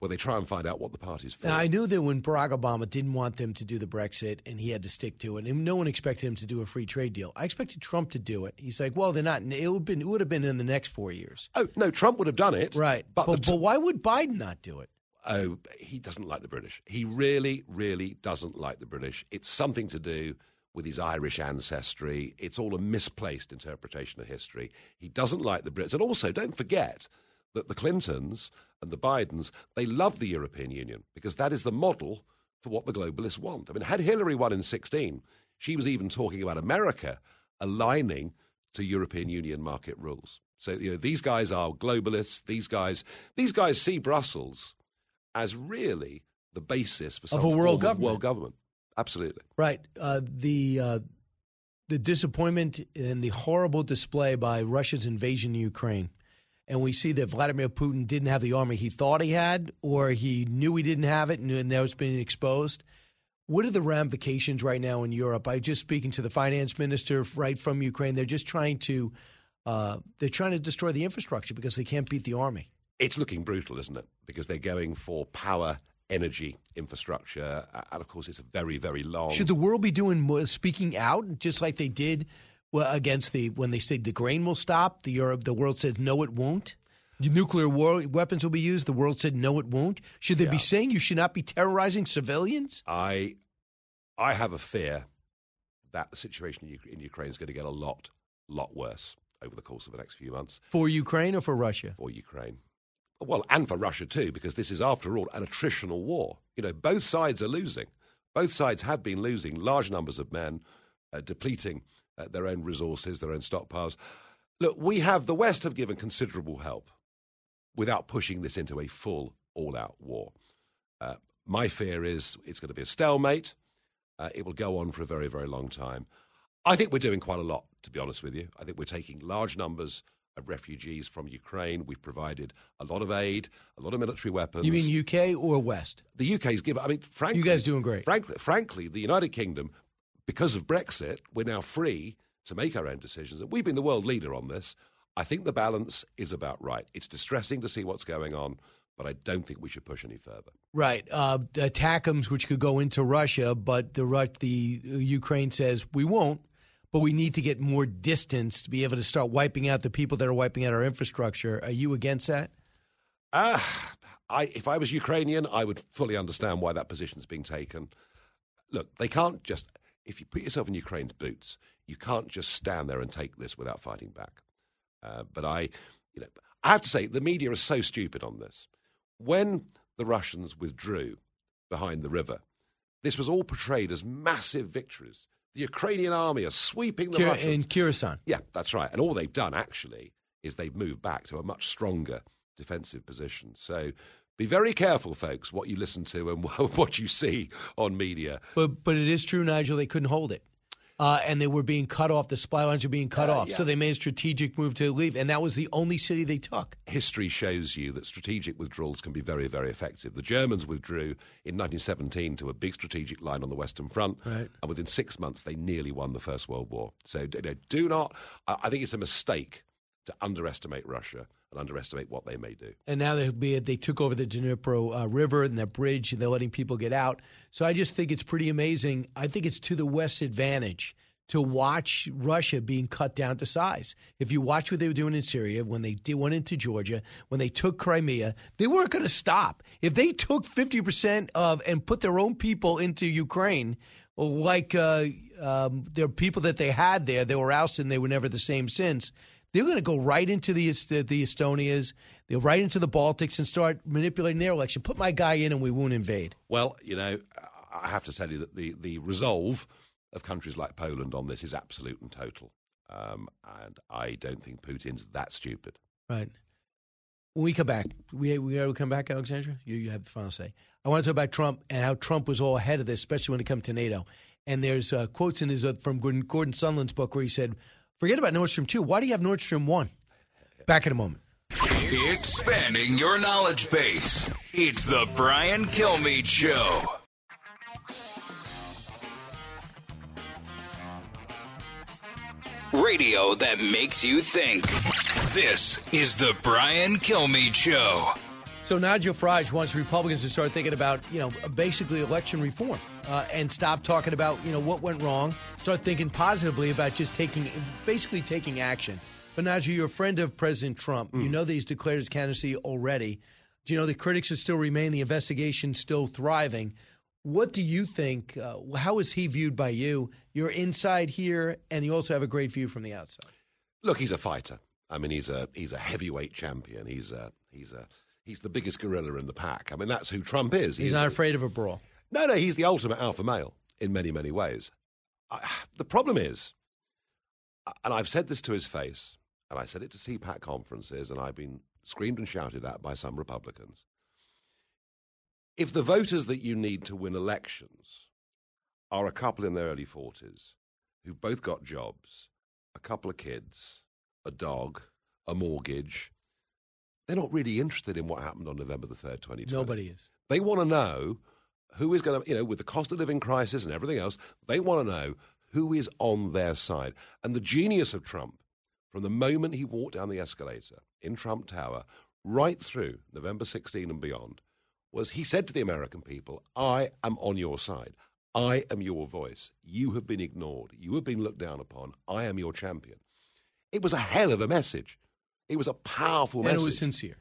where they try and find out what the party's for. Now, I knew that when Barack Obama didn't want them to do the Brexit and he had to stick to it, and no one expected him to do a free trade deal. I expected Trump to do it. He's like, well, they're not. It would, been, it would have been in the next four years. Oh, no, Trump would have done it. Right. But, But, the but why would Biden not do it? Oh, he doesn't like the British. He really, really doesn't like the British. It's something to do with his Irish ancestry. It's all a misplaced interpretation of history. He doesn't like the Brits. And also, don't forget that the Clintons and the Bidens, they love the European Union because that is the model for what the globalists want. I mean, had Hillary won in 16, she was even talking about America aligning to European Union market rules. So, you know, these guys are globalists. These guys, these guys see Brussels as really the basis for some Of a world form of government. world government. Absolutely. Right. Uh, the uh, the disappointment and the horrible display by Russia's invasion of Ukraine. And we see that Vladimir Putin didn't have the army he thought he had, or he knew he didn't have it, and now it's been exposed. What are the ramifications right now in Europe? I just speaking to the finance minister right from Ukraine. They're just trying to uh, they're trying to destroy the infrastructure because they can't beat the army. It's looking brutal, isn't it? Because they're going for power, energy, infrastructure, and of course, it's a very, very long. Should the world be doing more, speaking out, just like they did well, against the when they said the grain will stop? The Europe, the world said no, it won't. Nuclear war weapons will be used. The world said no, it won't. Should they Yeah. be saying you should not be terrorizing civilians? I, I have a fear that the situation in, in Ukraine is going to get a lot, lot worse over the course of the next few months For Ukraine or for Russia? for Ukraine. Well, and for Russia too, because this is, after all, an attritional war. You know, both sides are losing. Both sides have been losing large numbers of men, uh, depleting uh, their own resources, their own stockpiles. Look, we have, the West have given considerable help without pushing this into a full, all out war. Uh, my fear is it's going to be a stalemate. Uh, it will go on for a very, very long time. I think we're doing quite a lot, to be honest with you. I think we're taking large numbers of refugees from Ukraine. We've provided a lot of aid, a lot of military weapons. You mean UK or West? the UK's given? I mean, frankly, You guys doing great. Frankly, frankly, the United Kingdom, because of Brexit, we're now free to make our own decisions, and we've been the world leader on this. I think the balance is about right. It's distressing to see what's going on, but I don't think we should push any further. Right, uh, the ATACMS, which could go into Russia, but the the Ukraine says we won't. But we need to get more distance to be able to start wiping out the people that are wiping out our infrastructure. Are you against that? Uh, I, if I was Ukrainian, I would fully understand why that position is being taken. Look, they can't just, if you put yourself in Ukraine's boots, you can't just stand there and take this without fighting back. Uh, but I, you know, I have to say, the media is so stupid on this. When the Russians withdrew behind the river, this was all portrayed as massive victories. The Ukrainian army are sweeping the Kir- Russians. in Kyrgyzstan. Yeah, that's right. And all they've done actually is they've moved back to a much stronger defensive position. So be very careful, folks, what you listen to and what you see on media. But but it is true, Nigel. They couldn't hold it, uh, and they were being cut off. The supply lines were being cut Uh, off. yeah. So they made a strategic move to leave, and that was the only city they took. History shows you that strategic withdrawals can be very, very effective. The Germans withdrew in 1917 to a big strategic line on the Western Front, Right. and within six months they nearly won the First World War. So you know, do not. I I think it's a mistake to underestimate Russia and underestimate what they may do. And now they they took over the Dnipro uh, River and that bridge, and they're letting people get out. So I just think it's pretty amazing. I think it's to the West's advantage to watch Russia being cut down to size. If you watch what they were doing in Syria when they did, went into Georgia, when they took Crimea, they weren't going to stop. If they took fifty percent of and put their own people into Ukraine, like uh, um, people that they had there, they were ousted and they were never the same since. They're going to go right into the the Estonias, they'll right into the Baltics and start manipulating their election. Put my guy in and we won't invade. Well, you know, I have to tell you that the, the resolve of countries like Poland on this is absolute and total. Um, and I don't think Putin's that stupid. Right. When we come back, we we got to come back, Alexandra. You you have the final say. I want to talk about Trump and how Trump was all ahead of this, especially when it comes to NATO. And there's uh, quotes in his uh, from Gordon, Gordon Sondland's book where he said, "Forget about Nord Stream two. Why do you have Nord Stream one?" Back in a moment. Expanding your knowledge base. It's the Brian Kilmeade Show. Radio that makes you think. This is the Brian Kilmeade Show. So Nigel Farage wants Republicans to start thinking about, you know, basically election reform uh, and stop talking about, you know, what went wrong. Start thinking positively about just taking, basically taking action. But Nigel, you're a friend of President Trump. You know that he's declared his candidacy already. Do you know the critics are still remain, the investigation still thriving? What do you think? Uh, how is he viewed by you? You're inside here, and you also have a great view from the outside. Look, he's a fighter. I mean, he's a he's a heavyweight champion. He's a he's a he's the biggest gorilla in the pack. I mean, that's who Trump is. He's not afraid of a brawl. No, no, he's the ultimate alpha male in many, many ways. I, the problem is, and I've said this to his face, and I said it to CPAC conferences, and I've been screamed and shouted at by some Republicans. If the voters that you need to win elections are a couple in their early 40s who've both got jobs, a couple of kids, a dog, a mortgage, they're not really interested in what happened on November the 3rd, 2020. Nobody is. They want to know who is going to, you know, with the cost of living crisis and everything else, they want to know who is on their side. And the genius of Trump, from the moment he walked down the escalator in Trump Tower, right through November 16 and beyond, was he said to the American people, I am on your side. I am your voice. You have been ignored. You have been looked down upon. I am your champion. It was a hell of a message. It was a powerful and message. it was sincere.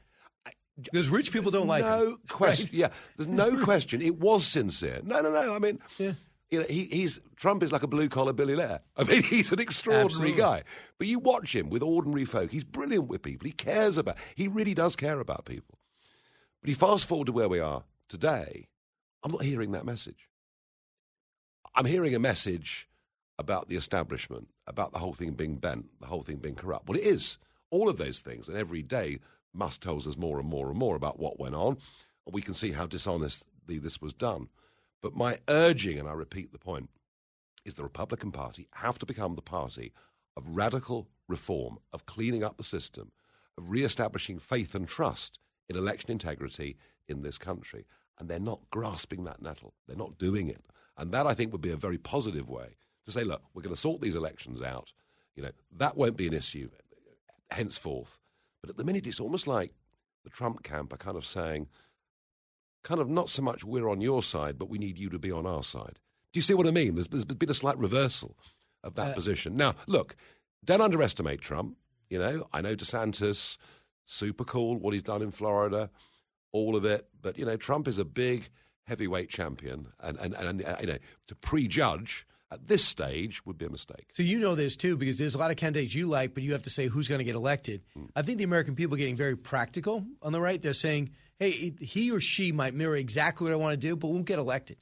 Because rich people don't like it. no him. question. Right? Yeah, there's no question. It was sincere. No, no, no. I mean, Yeah. you know, he, he's Trump is like a blue collar Billy Lair. I mean, he's an extraordinary Absolutely. guy. But you watch him with ordinary folk. He's brilliant with people. He cares about. He really does care about people. But you fast forward to where we are today. I'm not hearing that message. I'm hearing a message about the establishment, about the whole thing being bent, the whole thing being corrupt. Well, it is. All of those things. And every day, Musk tells us more and more and more about what went on. And we can see how dishonestly this was done. But my urging, and I repeat the point, is the Republican Party have to become the party of radical reform, of cleaning up the system, of re-establishing faith and trust in election integrity in this country. And they're not grasping that nettle. They're not doing it. And that, I think, would be a very positive way to say, look, we're going to sort these elections out. You know, that won't be an issue henceforth. But at the minute, it's almost like the Trump camp are kind of saying, kind of not so much we're on your side, but we need you to be on our side. Do you see what I mean? There's, there's been a slight reversal of that Uh, position. Now, look, don't underestimate Trump. You know, I know DeSantis, super cool, what he's done in Florida, all of it. But, you know, Trump is a big heavyweight champion. And, and, and uh, you know, to prejudge at this stage would be a mistake. So you know this too, because there's a lot of candidates you like, but you have to say who's going to get elected. I think the American people are getting very practical on the right. They're saying, hey, he or she might mirror exactly what I want to do, but won't get elected.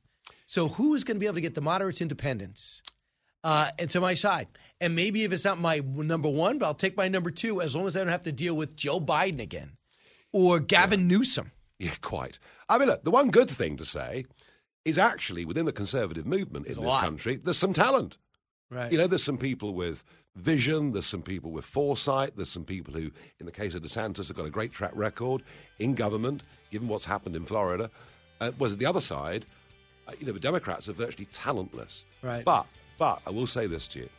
So who is going to be able to get the moderates independents uh, and to my side? And maybe if it's not my number one, but I'll take my number two as long as I don't have to deal with Joe Biden again or Gavin Newsom. Yeah, quite. I mean, look, the one good thing to say is actually within the conservative movement in this country, there's some talent. Right. You know, there's some people with vision, there's some people with foresight, there's some people who, in the case of DeSantis, have got a great track record in government, given what's happened in Florida. Uh, whereas the other side, uh, you know, the Democrats are virtually talentless. Right. But, but I will say this to you.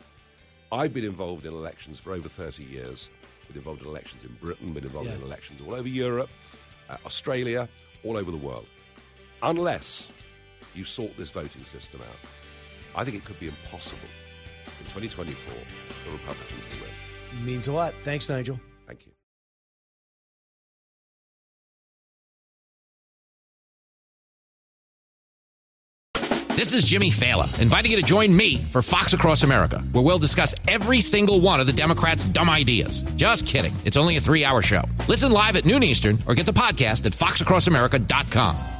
I've been involved in elections for over 30 years. Been involved in elections in Britain, been involved Yeah. in elections all over Europe, uh, Australia, all over the world. Unless you sort this voting system out, I think it could be impossible in 2024 for Republicans to win. Means a lot. Thanks, Nigel. Thank you. This is Jimmy Failla, inviting you to join me for Fox Across America, where we'll discuss every single one of the Democrats' dumb ideas. Just kidding. It's only a three hour show. Listen live at noon Eastern or get the podcast at foxacrossamerica.com.